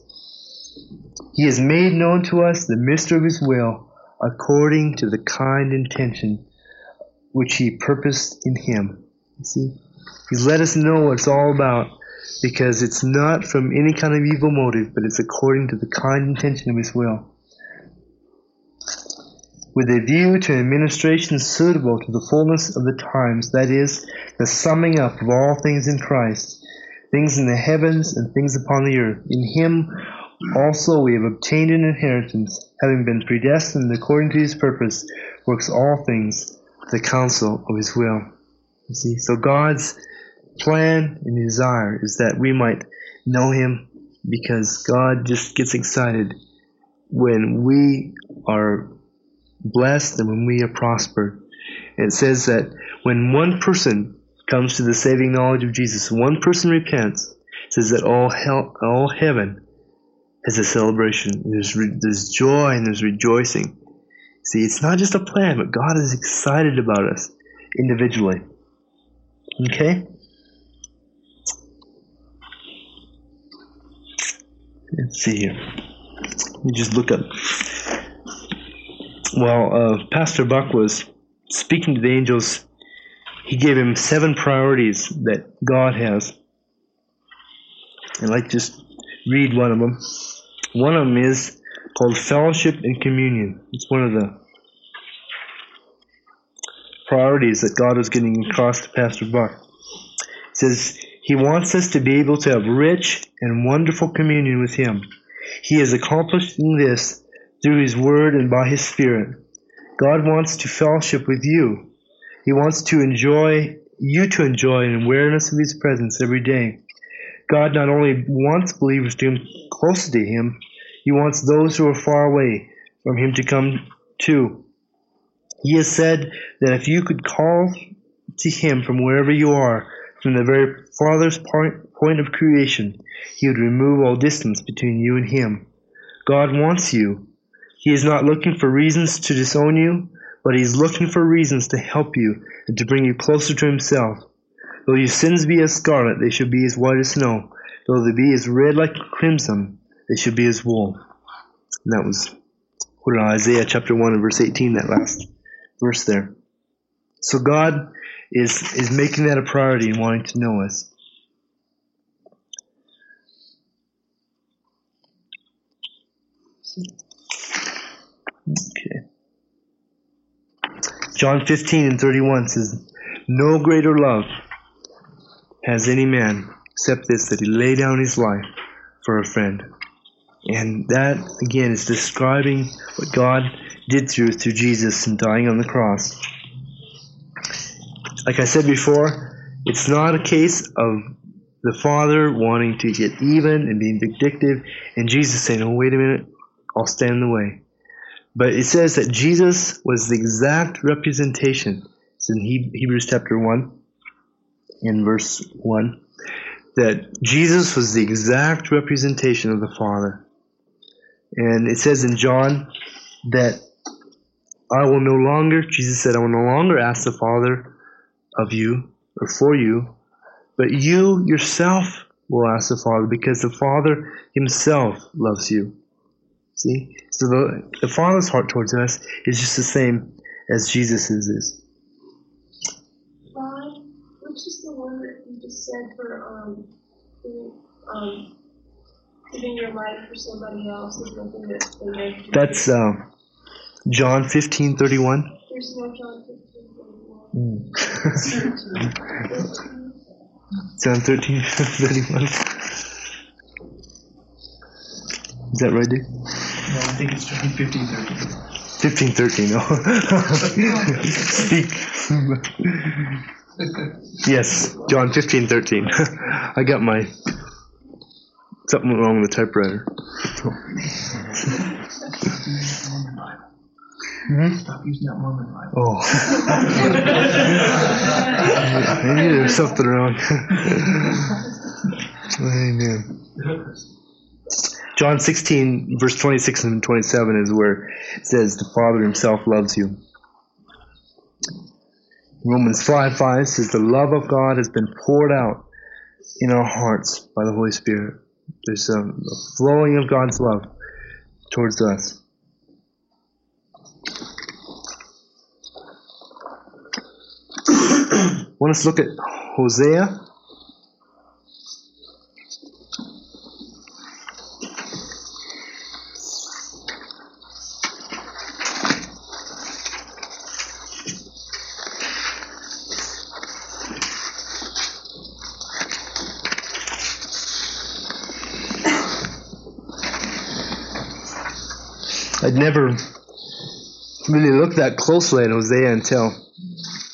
He has made known to us the mystery of His will according to the kind intention which He purposed in Him. You see? He's let us know what it's all about because it's not from any kind of evil motive, but it's according to the kind intention of His will with a view to administration suitable to the fullness of the times, that is, the summing up of all things in Christ, things in the heavens and things upon the earth. In him also we have obtained an inheritance, having been predestined according to his purpose, works all things the counsel of his will. You see, so God's plan and desire is that we might know him because God just gets excited when we are blessed and when we are prospered. It says that when one person comes to the saving knowledge of Jesus, one person repents, it says that all hell, all heaven has a celebration. There's re, there's joy and there's rejoicing. See, it's not just a plan, but God is excited about us individually. Okay? Let's see here. Let me just look up. While uh, Pastor Buck was speaking to the angels, he gave him seven priorities that God has. And I'd like just read one of them. One of them is called fellowship and communion. It's one of the priorities that God was getting across to Pastor Buck. It says he wants us to be able to have rich and wonderful communion with him. He is accomplishing this through his word and by his spirit. God wants to fellowship with you. He wants to enjoy you to enjoy an awareness of his presence every day. God not only wants believers to come closer to him, he wants those who are far away from him to come too. He has said that if you could call to him from wherever you are, from the very farthest point, point of creation, he would remove all distance between you and him. God wants you. He is not looking for reasons to disown you, but he is looking for reasons to help you and to bring you closer to himself. Though your sins be as scarlet, they shall be as white as snow. Though they be as red like crimson, they should be as wool. And that was what Isaiah chapter 1 and verse 18, that last verse there. So God is, is making that a priority and wanting to know us. John 15 and 31 says, No greater love has any man except this, that he lay down his life for a friend. And that, again, is describing what God did through, through Jesus and dying on the cross. Like I said before, it's not a case of the Father wanting to get even and being vindictive, and Jesus saying, Oh, wait a minute, I'll stand in the way. But it says that Jesus was the exact representation. It's in Hebrews chapter 1, in verse 1, that Jesus was the exact representation of the Father. And it says in John that I will no longer, Jesus said, I will no longer ask the Father of you or for you, but you yourself will ask the Father because the Father himself loves you. See? So the, the Father's heart towards us is just the same as Jesus's is. God, which is the one that you just said for um, the, um, giving your life for somebody else is something that they make That's um, John 15 31. There's no John 15 31. Mm. John 13 31. Is that right, dude? No, I think it's John 15, 13. Fifteen thirteen. Oh. Speak. yes, John fifteen thirteen. I got my something wrong with the typewriter. Stop using that Mormon Bible. Oh. Maybe there's something wrong. Amen. John 16, verse 26 and 27 is where it says, The Father Himself loves you. Romans 5 5 says, The love of God has been poured out in our hearts by the Holy Spirit. There's a, a flowing of God's love towards us. Want us to look at Hosea? I'd never really looked that closely at Hosea until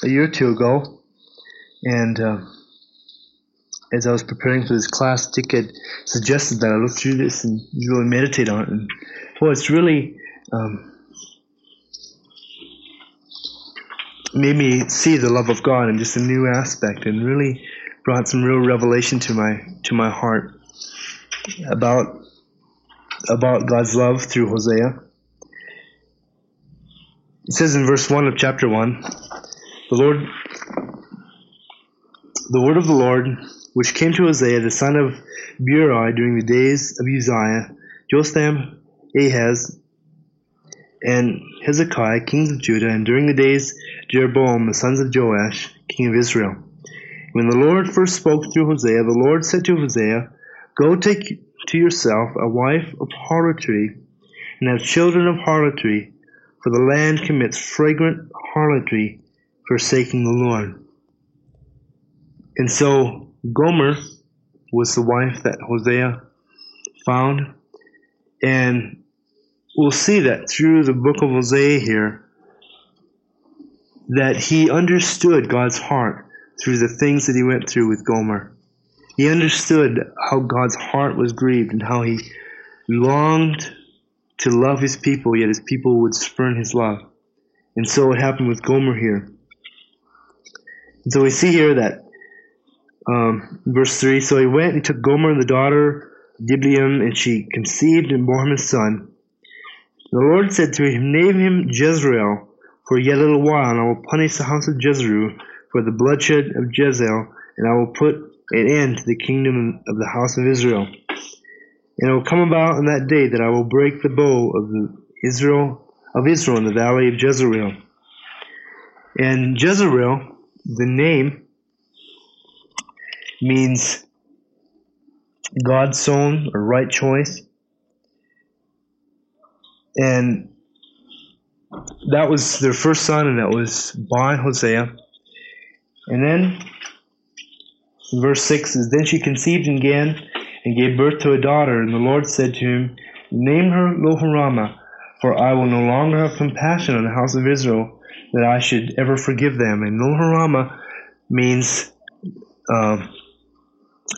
a year or two ago. And uh, as I was preparing for this class, Dick had suggested that I look through this and really meditate on it. And well, it's really um, made me see the love of God in just a new aspect, and really brought some real revelation to my to my heart about about God's love through Hosea. It says in verse 1 of chapter 1 the Lord, the word of the Lord, which came to Hosea the son of Beeri during the days of Uzziah, Jotham, Ahaz, and Hezekiah, kings of Judah, and during the days Jeroboam, the sons of Joash, king of Israel. When the Lord first spoke through Hosea, the Lord said to Hosea, Go take to yourself a wife of harlotry, and have children of harlotry, for the land commits fragrant harlotry, forsaking the Lord. And so Gomer was the wife that Hosea found, and we'll see that through the book of Hosea here, that he understood God's heart through the things that he went through with Gomer. He understood how God's heart was grieved and how he longed to love his people, yet his people would spurn his love. And so it happened with Gomer here. And so we see here that um, verse 3 So he went and took Gomer, the daughter of Diblaim, and she conceived and bore him a son. The Lord said to him, Name him Jezreel for yet a little while, and I will punish the house of Jezreel for the bloodshed of Jezreel, and I will put an end to the kingdom of the house of Israel. And it will come about in that day that I will break the bow of the Israel of Israel in the valley of Jezreel. And Jezreel, the name, means God's sown or right choice. And that was their first son, and that was by Hosea. And then, verse 6 is Then she conceived and again and gave birth to a daughter, and the Lord said to him, Name her Lohamah, for I will no longer have compassion on the house of Israel, that I should ever forgive them. And Lohamah means uh,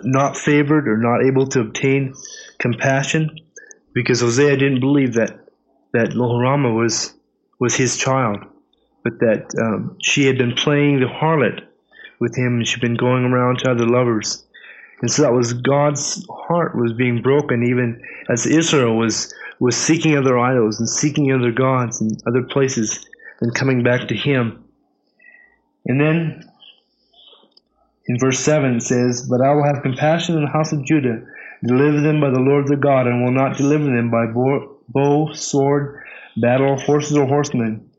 not favored or not able to obtain compassion, because Hosea didn't believe that that Lohamah was was his child, but that um, she had been playing the harlot with him, and she'd been going around to other lovers. And so that was God's heart was being broken, even as Israel was was seeking other idols and seeking other gods and other places, and coming back to Him. And then in verse 7 it says, But I will have compassion on the house of Judah, deliver them by the Lord their God, and will not deliver them by bow, sword, battle, horses, or horsemen.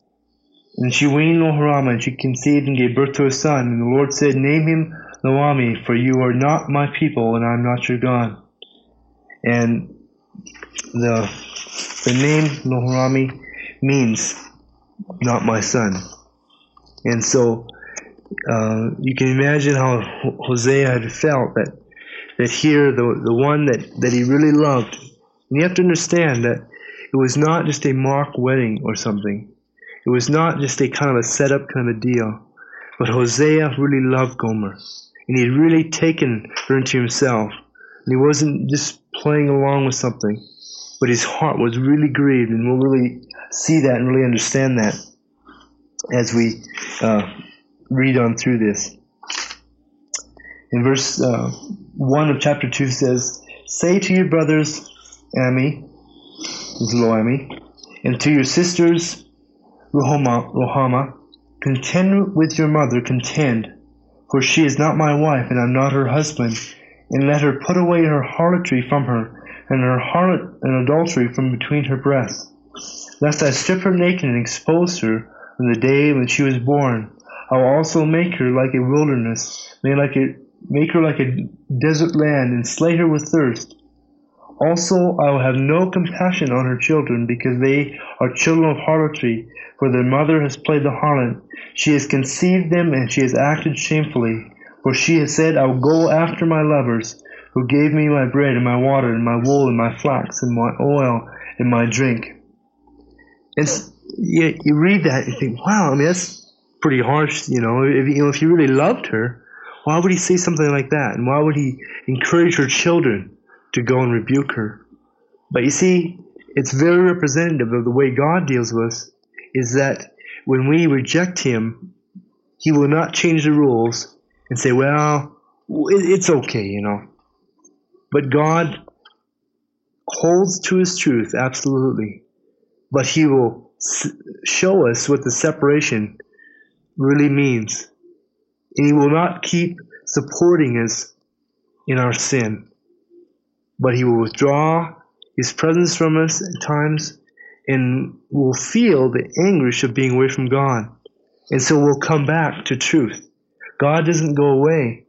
And she weaned Lohamah, and she conceived and gave birth to a son. And the Lord said, Name him Lo-ammi, for you are not my people, and I am not your God. And the the name Lo-ammi means not my son. And so uh, you can imagine how Hosea had felt that that here the the one that, that he really loved. And you have to understand that it was not just a mock wedding or something. It was not just a kind of a setup kind of a deal. But Hosea really loved Gomer. And he had really taken her into himself. And he wasn't just playing along with something. But his heart was really grieved. And we'll really see that and really understand that as we uh, read on through this. In verse uh, 1 of chapter 2 says, Say to your brothers, Ammi, Lo-ammi, and to your sisters, Lohamah, contend with your mother, contend, for she is not my wife, and I am not her husband, and let her put away her harlotry from her, and her harlot and adultery from between her breasts, lest I strip her naked and expose her on the day when she was born. I will also make her like a wilderness, make, like a, make her like a desert land, and slay her with thirst. Also, I will have no compassion on her children, because they are children of harlotry, for their mother has played the harlot. She has conceived them, and she has acted shamefully. For she has said, I will go after my lovers, who gave me my bread and my water and my wool and my flax and my oil and my drink. And you, you read that and think, wow, I mean, that's pretty harsh, you know. If, you know, if he really loved her, why would he say something like that? And why would he encourage her children to go and rebuke her? But you see, it's very representative of the way God deals with us, is that when we reject him, he will not change the rules and say, well, it's okay, you know. But God holds to his truth, absolutely. But he will show us what the separation really means. And He will not keep supporting us in our sin, but He will withdraw His presence from us at times and we'll feel the anguish of being away from God. And so we'll come back to truth. God doesn't go away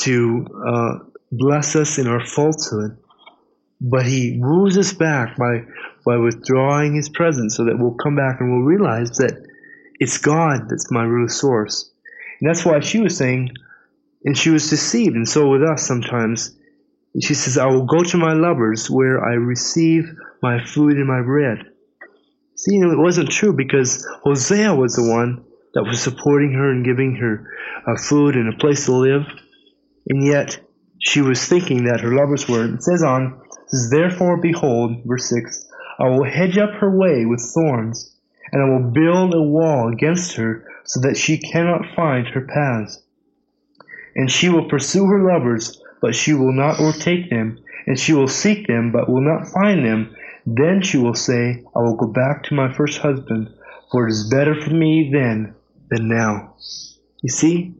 to uh, bless us in our falsehood, but He woos us back by, by withdrawing His presence so that we'll come back and we'll realize that it's God that's my real source. And that's why she was saying, and she was deceived, and so with us sometimes. She says, I will go to my lovers where I receive my food and my bread. See, it wasn't true because Hosea was the one that was supporting her and giving her uh, food and a place to live. And yet, she was thinking that her lovers were. It says on, it says, Therefore, behold, verse 6, I will hedge up her way with thorns, and I will build a wall against her so that she cannot find her paths. And she will pursue her lovers, but she will not overtake them, and she will seek them, but will not find them. Then she will say, I will go back to my first husband, for it is better for me then than now. You see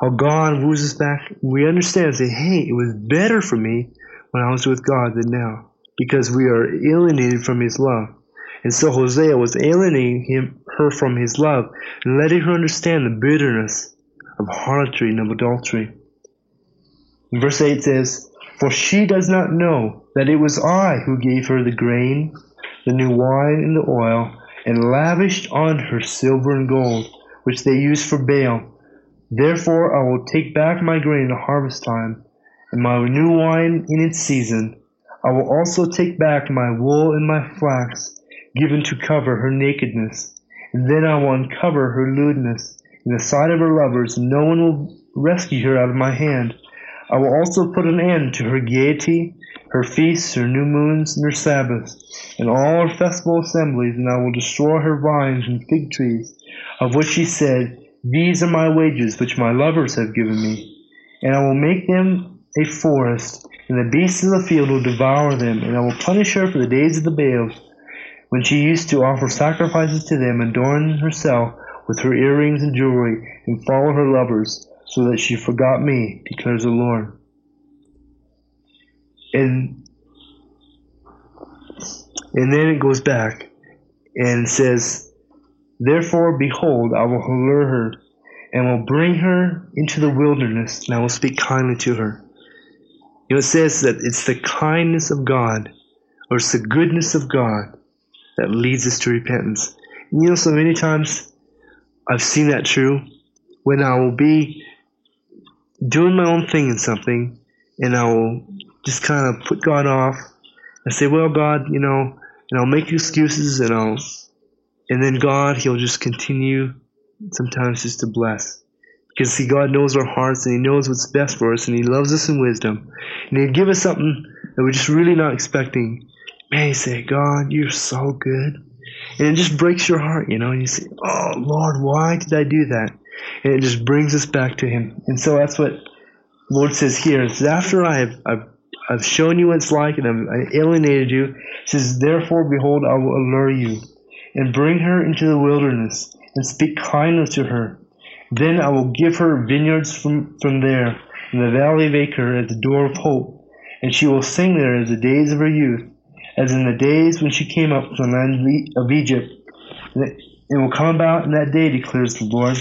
how God woos us back? We understand and say, hey, it was better for me when I was with God than now, because we are alienated from His love. And so Hosea was alienating him, her from his love and letting her understand the bitterness of harlotry and of adultery. In verse 8 says, For she does not know that it was I who gave her the grain, the new wine, and the oil, and lavished on her silver and gold, which they used for Baal. Therefore I will take back my grain at harvest time, and my new wine in its season. I will also take back my wool and my flax, given to cover her nakedness. And then I will uncover her lewdness in the sight of her lovers, no one will rescue her out of my hand. I will also put an end to her gaiety, her feasts, her new moons, and her Sabbaths, and all her festival assemblies, and I will destroy her vines and fig trees, of which she said, These are my wages which my lovers have given me. And I will make them a forest, and the beasts of the field will devour them, and I will punish her for the days of the Baals, when she used to offer sacrifices to them, adorn herself with her earrings and jewelry, and follow her lovers, so that she forgot me, declares the Lord. And and then it goes back and says, Therefore, behold, I will allure her, and will bring her into the wilderness, and I will speak kindly to her. You know, it says that it's the kindness of God, or it's the goodness of God, that leads us to repentance. And you know, so many times I've seen that true when I will be doing my own thing in something, and I will just kind of put God off and say, "Well, God, you know," and I'll make excuses, and I'll, and then God, He'll just continue sometimes just to bless. Because see, God knows our hearts and He knows what's best for us and He loves us in wisdom. And He'd give us something that we're just really not expecting. Man, you say, God, you're so good. And it just breaks your heart, you know, and you say, Oh Lord, why did I do that? And it just brings us back to Him. And so that's what Lord says here. It says, after I have I've, I've shown you what it's like and I've alienated you, says, Therefore, behold, I will allure you and bring her into the wilderness and speak kindly to her. Then I will give her vineyards from, from there, in the valley of Achor, at the door of hope, and she will sing there as the days of her youth, as in the days when she came up from the land of Egypt. And it will come about in that day, declares the Lord,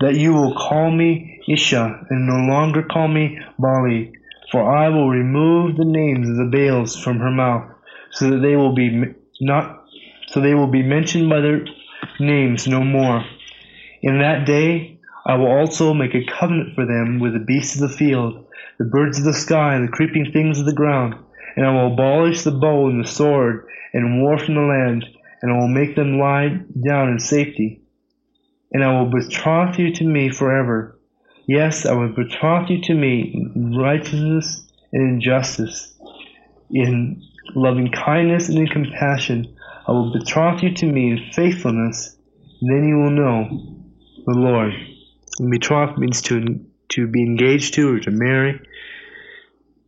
that you will call me Ishi, and no longer call me Baali, for I will remove the names of the Baals from her mouth, so that they will be not, so they will be mentioned by their names no more. In that day I will also make a covenant for them with the beasts of the field, the birds of the sky, the creeping things of the ground. And I will abolish the bow and the sword and war from the land, and I will make them lie down in safety. And I will betroth you to me forever. Yes, I will betroth you to me in righteousness and in justice, in loving kindness and in compassion. I will betroth you to me in faithfulness. Then you will know the Lord. And betroth means to to be engaged to or to marry.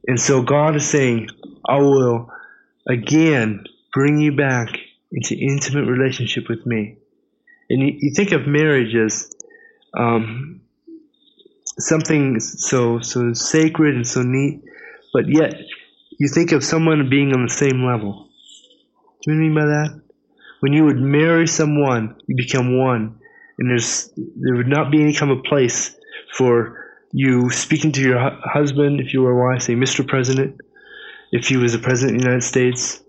And so God is saying, I will again bring you back into intimate relationship with me. And you, you think of marriage as um, something so so sacred and so neat, but yet you think of someone being on the same level. Do you know I mean by that? When you would marry someone, you become one, and there's there would not be any kind of place for you speaking to your hu- husband if you were a wife, say Mr. President, if he was the president of the United States.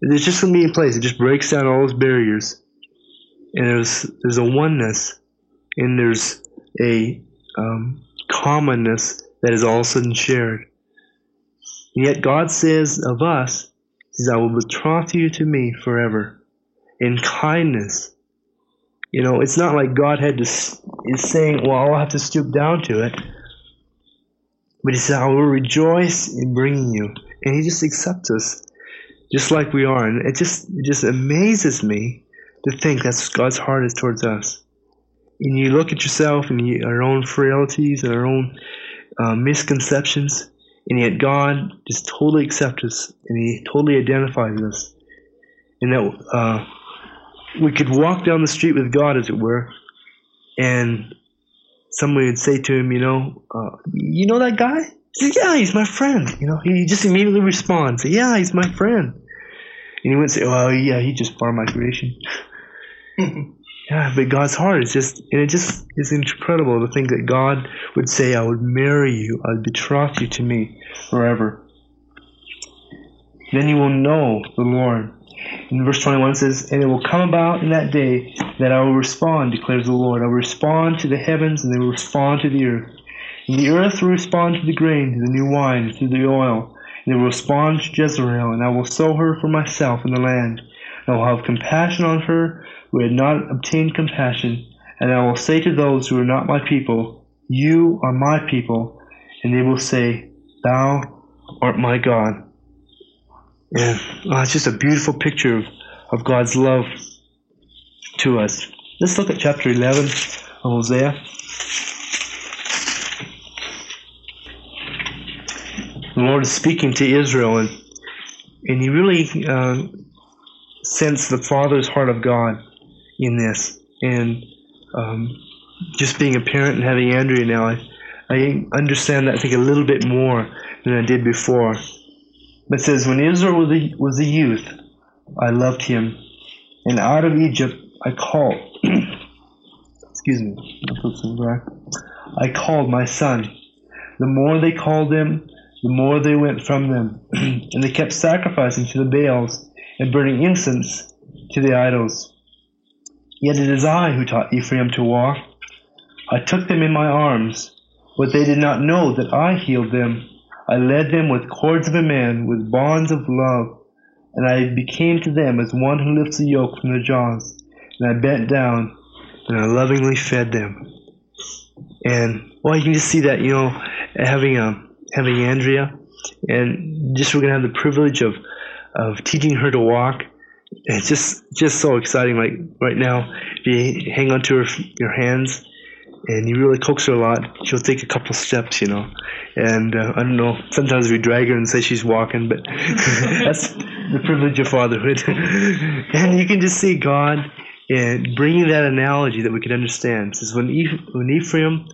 There's just to be place. It just breaks down all those barriers, and there's there's a oneness, and there's a um, commonness that is all of a sudden shared. And yet God says of us, He says, I will betroth you to me forever in kindness. You know, it's not like God had to, is saying, well, I'll have to stoop down to it. But He says, I will rejoice in bringing you. And He just accepts us just like we are. And it just, it just amazes me to think that's God's heart is towards us. And you look at yourself and you, our own frailties and our own uh, misconceptions, and yet God just totally accepts us and He totally identifies us. And that uh, we could walk down the street with God, as it were, and somebody would say to him, you know, uh, you know that guy? He yeah, he's my friend. You know, he just immediately responds, yeah, he's my friend. And he wouldn't say, oh, yeah, he's just part of my creation. Yeah, but God's heart is just, and it just is incredible to think that God would say, I would marry you, I would betroth you to me forever. Then you will know the Lord. In verse 21 says, And it will come about in that day that I will respond, declares the Lord. I will respond to the heavens, and they will respond to the earth. And the earth will respond to the grain, to the new wine, to the oil. And they will respond to Jezreel, and I will sow her for myself in the land. I will have compassion on her who had not obtained compassion, and I will say to those who are not my people, You are my people, and they will say, Thou art my God. And oh, it's just a beautiful picture of, of God's love to us. Let's look at chapter 11 of Hosea. The Lord is speaking to Israel, and, and he really uh, sensed the Father's heart of God in this. And um, just being a parent and having Andrea now, I, I understand that I think a little bit more than I did before. But says, When Israel was a, was a youth, I loved him, and out of Egypt I called. Excuse me. I called my son. The more they called him, the more they went from them, and they kept sacrificing to the Baals and burning incense to the idols. Yet it is I who taught Ephraim to walk. I took them in my arms, but they did not know that I healed them. I led them with cords of a man, with bonds of love, and I became to them as one who lifts a yoke from their jaws. And I bent down, and I lovingly fed them. And well, you can just see that, you know, having um having Andrea, and just we're gonna have the privilege of of teaching her to walk. It's just just so exciting. Like right now, if you hang onto her your hands and you really coax her a lot, she'll take a couple steps, you know. And uh, I don't know. Sometimes we drag her and say she's walking, but that's the privilege of fatherhood. and you can just see God and bringing that analogy that we could understand. Says when Eph- when Ephraim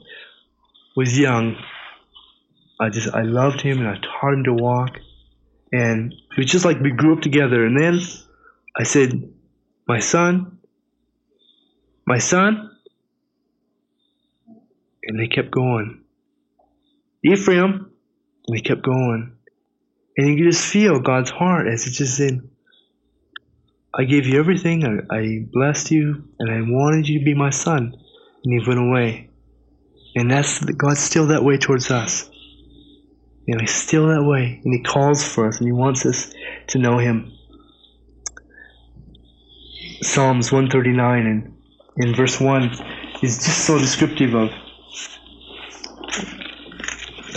was young, I just I loved him and I taught him to walk, and it was just like we grew up together. And then I said, "My son, my son," and they kept going. Ephraim, and they kept going, and you could just feel God's heart as it just said, "I gave you everything. I, I blessed you, and I wanted you to be my son." And he went away, and that's God's still that way towards us. You know, he's still that way, and he calls for us, and he wants us to know him. Psalms 139 and in verse 1 is just so descriptive of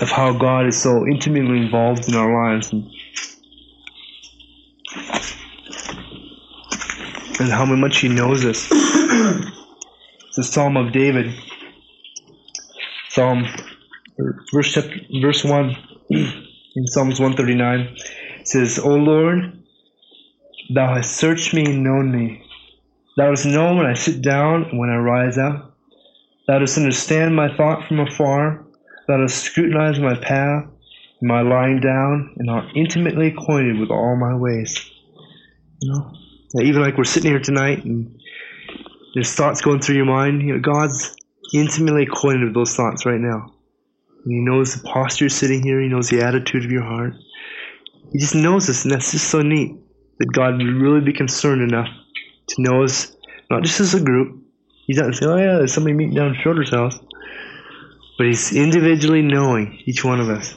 of how God is so intimately involved in our lives and, and how much he knows us. a Psalm of David. Psalm verse chapter, verse 1 in Psalms 139 says, O Lord, Thou hast searched me and known me. Thou dost know when I sit down and when I rise up. Thou dost understand my thought from afar. Thou dost scrutinize my path and my lying down, and art intimately acquainted with all my ways. You know, even like we're sitting here tonight, and there's thoughts going through your mind. You know, God's intimately acquainted with those thoughts right now. And he knows the posture you're sitting here. He knows the attitude of your heart. He just knows us, and that's just so neat that God would really be concerned enough to know us, not just as a group. He's not saying, "Oh yeah, there's somebody meeting down Schroeder's house," but He's individually knowing each one of us.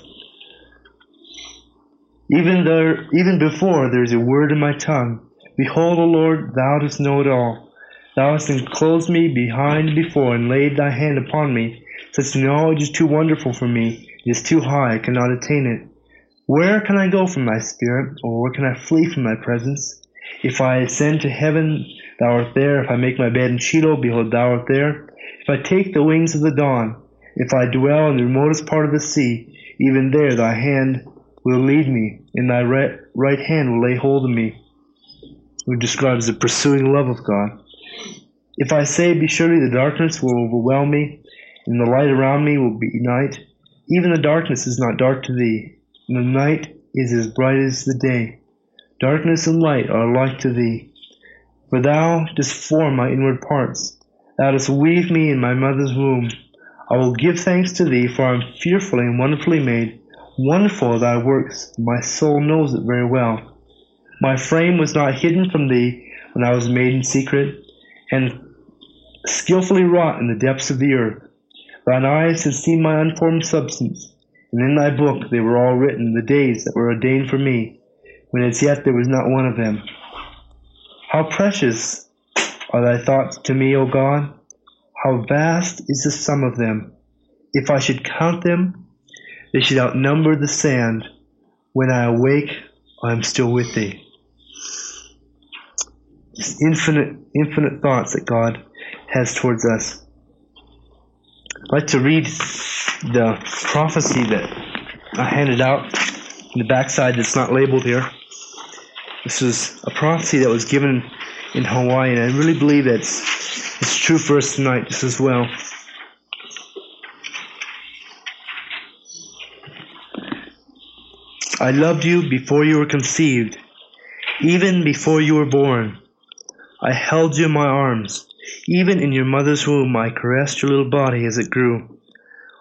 Even there, even before there is a word in my tongue, behold, O Lord, Thou dost know it all. Thou hast enclosed me behind and before, and laid Thy hand upon me. Such knowledge is too wonderful for me; it is too high; I cannot attain it. Where can I go from thy spirit, or where can I flee from thy presence? If I ascend to heaven, thou art there. If I make my bed in Sheol, behold, thou art there. If I take the wings of the dawn, if I dwell in the remotest part of the sea, even there thy hand will lead me, and thy right, right hand will lay hold of me. We describes the pursuing love of God. If I say, Be surely the darkness will overwhelm me, and the light around me will be night, even the darkness is not dark to thee and the night is as bright as the day. Darkness and light are alike to thee. For thou dost form my inward parts. Thou dost weave me in my mother's womb. I will give thanks to thee, for I am fearfully and wonderfully made. Wonderful are thy works, my soul knows it very well. My frame was not hidden from thee when I was made in secret, and skilfully wrought in the depths of the earth. Thine eyes have seen my unformed substance and in thy book they were all written, the days that were ordained for me, when as yet there was not one of them. How precious are thy thoughts to me, O God! How vast is the sum of them! If I should count them, they should outnumber the sand. When I awake, I am still with thee. Just infinite, infinite thoughts that God has towards us. I'd like to read the prophecy that I handed out in the backside that's not labeled here. This is a prophecy that was given in Hawaii, and I really believe it's, it's true for us tonight just as well. I loved you before you were conceived, even before you were born. I held you in my arms. Even in your mother's womb, I caressed your little body as it grew.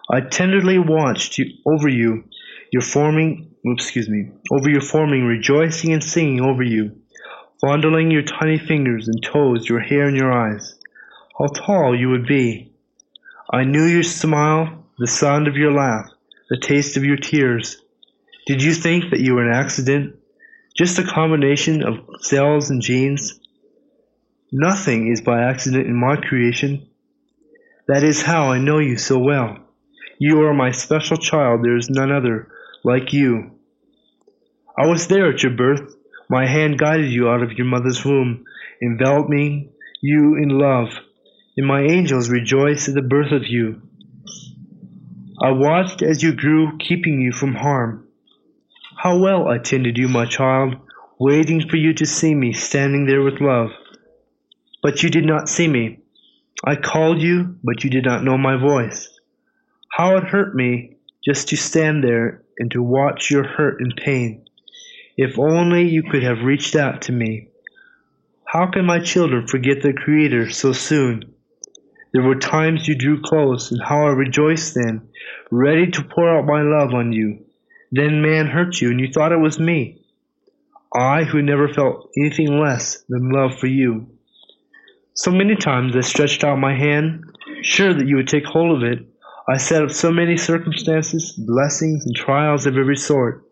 I tenderly watched you, over you, your forming, excuse me, over your forming, rejoicing and singing over you, fondling your tiny fingers and toes, your hair and your eyes. How tall you would be. I knew your smile, the sound of your laugh, the taste of your tears. Did you think that you were an accident? Just a combination of cells and genes? Nothing is by accident in my creation. That is how I know you so well. You are my special child. There is none other like you. I was there at your birth. My hand guided you out of your mother's womb, enveloping you in love, and my angels rejoiced at the birth of you. I watched as you grew, keeping you from harm. How well I tended you, my child, waiting for you to see me standing there with love. But you did not see me. I called you, but you did not know my voice. How it hurt me just to stand there and to watch your hurt and pain. If only you could have reached out to me. How can my children forget their Creator so soon? There were times you drew close, and how I rejoiced then, ready to pour out my love on you. Then man hurt you, and you thought it was me. I, who never felt anything less than love for you. So many times I stretched out my hand, sure that you would take hold of it, I set up so many circumstances, blessings, and trials of every sort.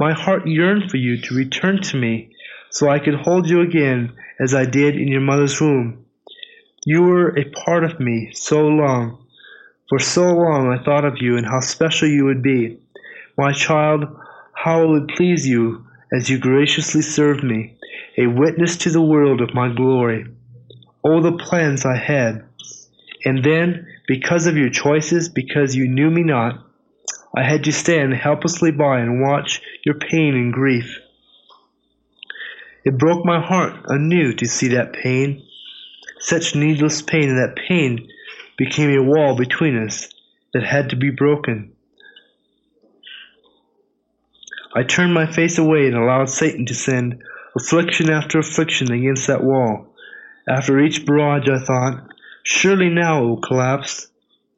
My heart yearned for you to return to me so I could hold you again as I did in your mother's womb. You were a part of me so long. For so long I thought of you and how special you would be. My child, how it would please you as you graciously served me, a witness to the world of my glory. All the plans I had. And then because of your choices, because you knew me not, I had to stand helplessly by and watch your pain and grief. It broke my heart anew to see that pain, such needless pain, and that pain became a wall between us that had to be broken. I turned my face away and allowed Satan to send affliction after affliction against that wall. After each barrage, I thought, surely now it will collapse,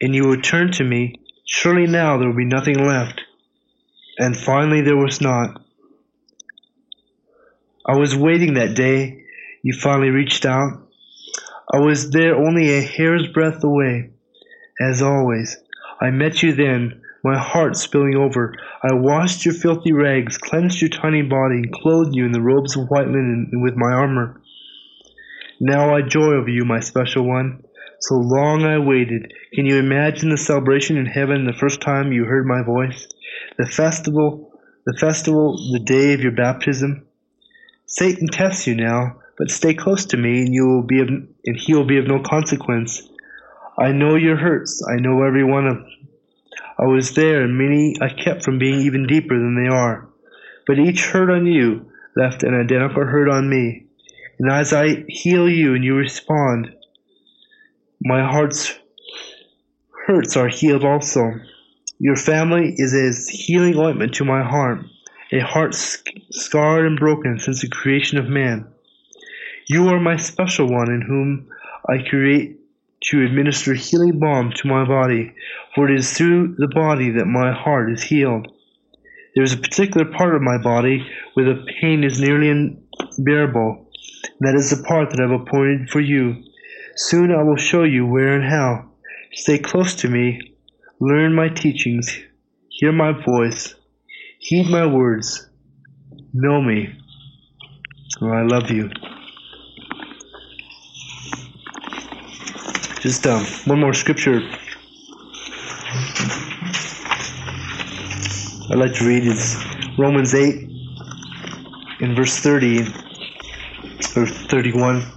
and you will turn to me. Surely now there will be nothing left. And finally, there was not. I was waiting that day. You finally reached out. I was there only a hair's breadth away. As always, I met you then, my heart spilling over. I washed your filthy rags, cleansed your tiny body, and clothed you in the robes of white linen and with my armor. Now I joy over you, my special one. So long I waited. Can you imagine the celebration in heaven the first time you heard my voice? The festival, the festival, the day of your baptism? Satan tests you now, but stay close to me and you will be of, and he will be of no consequence. I know your hurts. I know every one of Them. I was there and many I kept from being even deeper than they are. But each hurt on you left an identical hurt on me. And as I heal you and you respond, my heart's hurts are healed also. Your family is as healing ointment to my heart, a heart scarred and broken since the creation of man. You are my special one in whom I create to administer healing balm to my body, for it is through the body that my heart is healed. There is a particular part of my body where the pain is nearly unbearable, that is the part that I have appointed for you. Soon I will show you where and how. Stay close to me, learn my teachings, hear my voice, heed my words, know me, for I love you. Just um, one more scripture. I'd like to read is Romans 8 in verse 30 or 31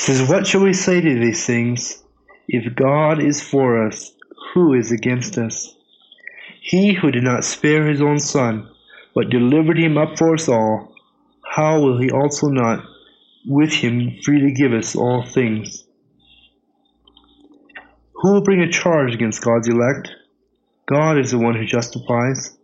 says, What shall we say to these things? If God is for us, who is against us? He who did not spare his own son, but delivered him up for us all, how will he also not with him freely give us all things? Who will bring a charge against God's elect? God is the one who justifies.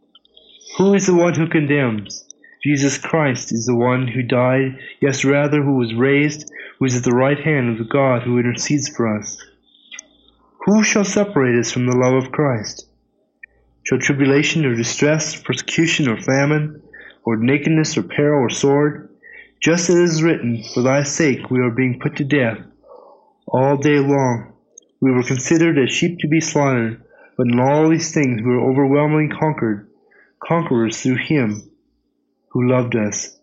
Who is the one who condemns? Jesus Christ is the one who died, yes, rather, who was raised, who is at the right hand of the God who intercedes for us. Who shall separate us from the love of Christ? Shall tribulation or distress, persecution or famine, or nakedness or peril or sword? Just as it is written, For thy sake we are being put to death all day long. We were considered as sheep to be slaughtered, but in all these things we were overwhelmingly conquered, conquerors through him who loved us.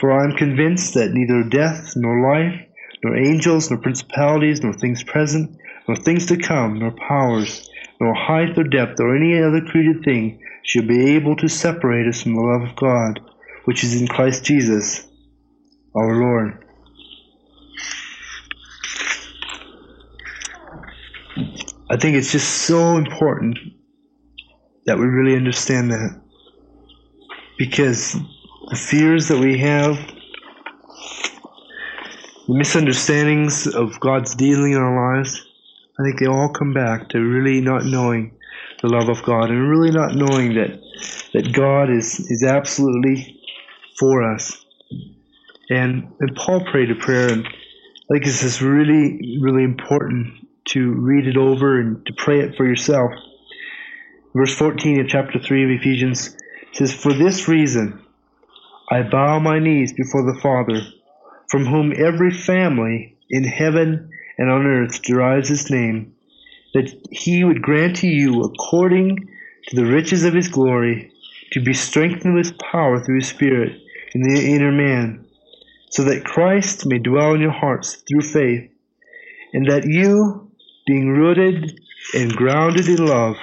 For I am convinced that neither death, nor life, nor angels, nor principalities, nor things present, nor things to come, nor powers, nor height or depth, or any other created thing shall be able to separate us from the love of God, which is in Christ Jesus, our Lord. I think it's just so important that we really understand that because the fears that we have, the misunderstandings of God's dealing in our lives, I think they all come back to really not knowing the love of God and really not knowing that that God is is absolutely for us. And and Paul prayed a prayer, and I think this is really really important to read it over and to pray it for yourself. Verse 14 of chapter 3 of Ephesians says, For this reason I bow my knees before the Father, from whom every family in heaven and on earth derives its name, that he would grant to you, according to the riches of his glory, to be strengthened with power through his Spirit in the inner man, so that Christ may dwell in your hearts through faith, and that you, being rooted and grounded in love,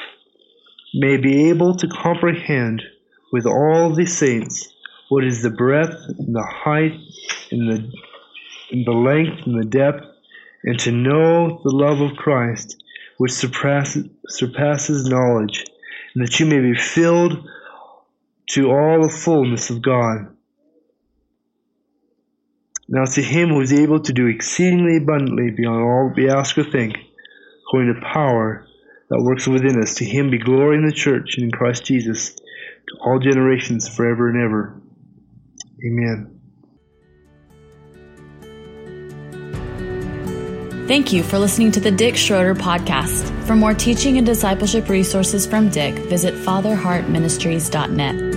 may be able to comprehend with all the saints what is the breadth and the height and the, and the length and the depth, and to know the love of Christ, which surpasses, surpasses knowledge, and that you may be filled to all the fullness of God. Now to him who is able to do exceedingly abundantly beyond all we ask or think, according to power that works within us, to him be glory in the church and in Christ Jesus to all generations forever and ever. Amen. Thank you for listening to the Dick Schroeder podcast. For more teaching and discipleship resources from Dick, visit fatherheartministries.net.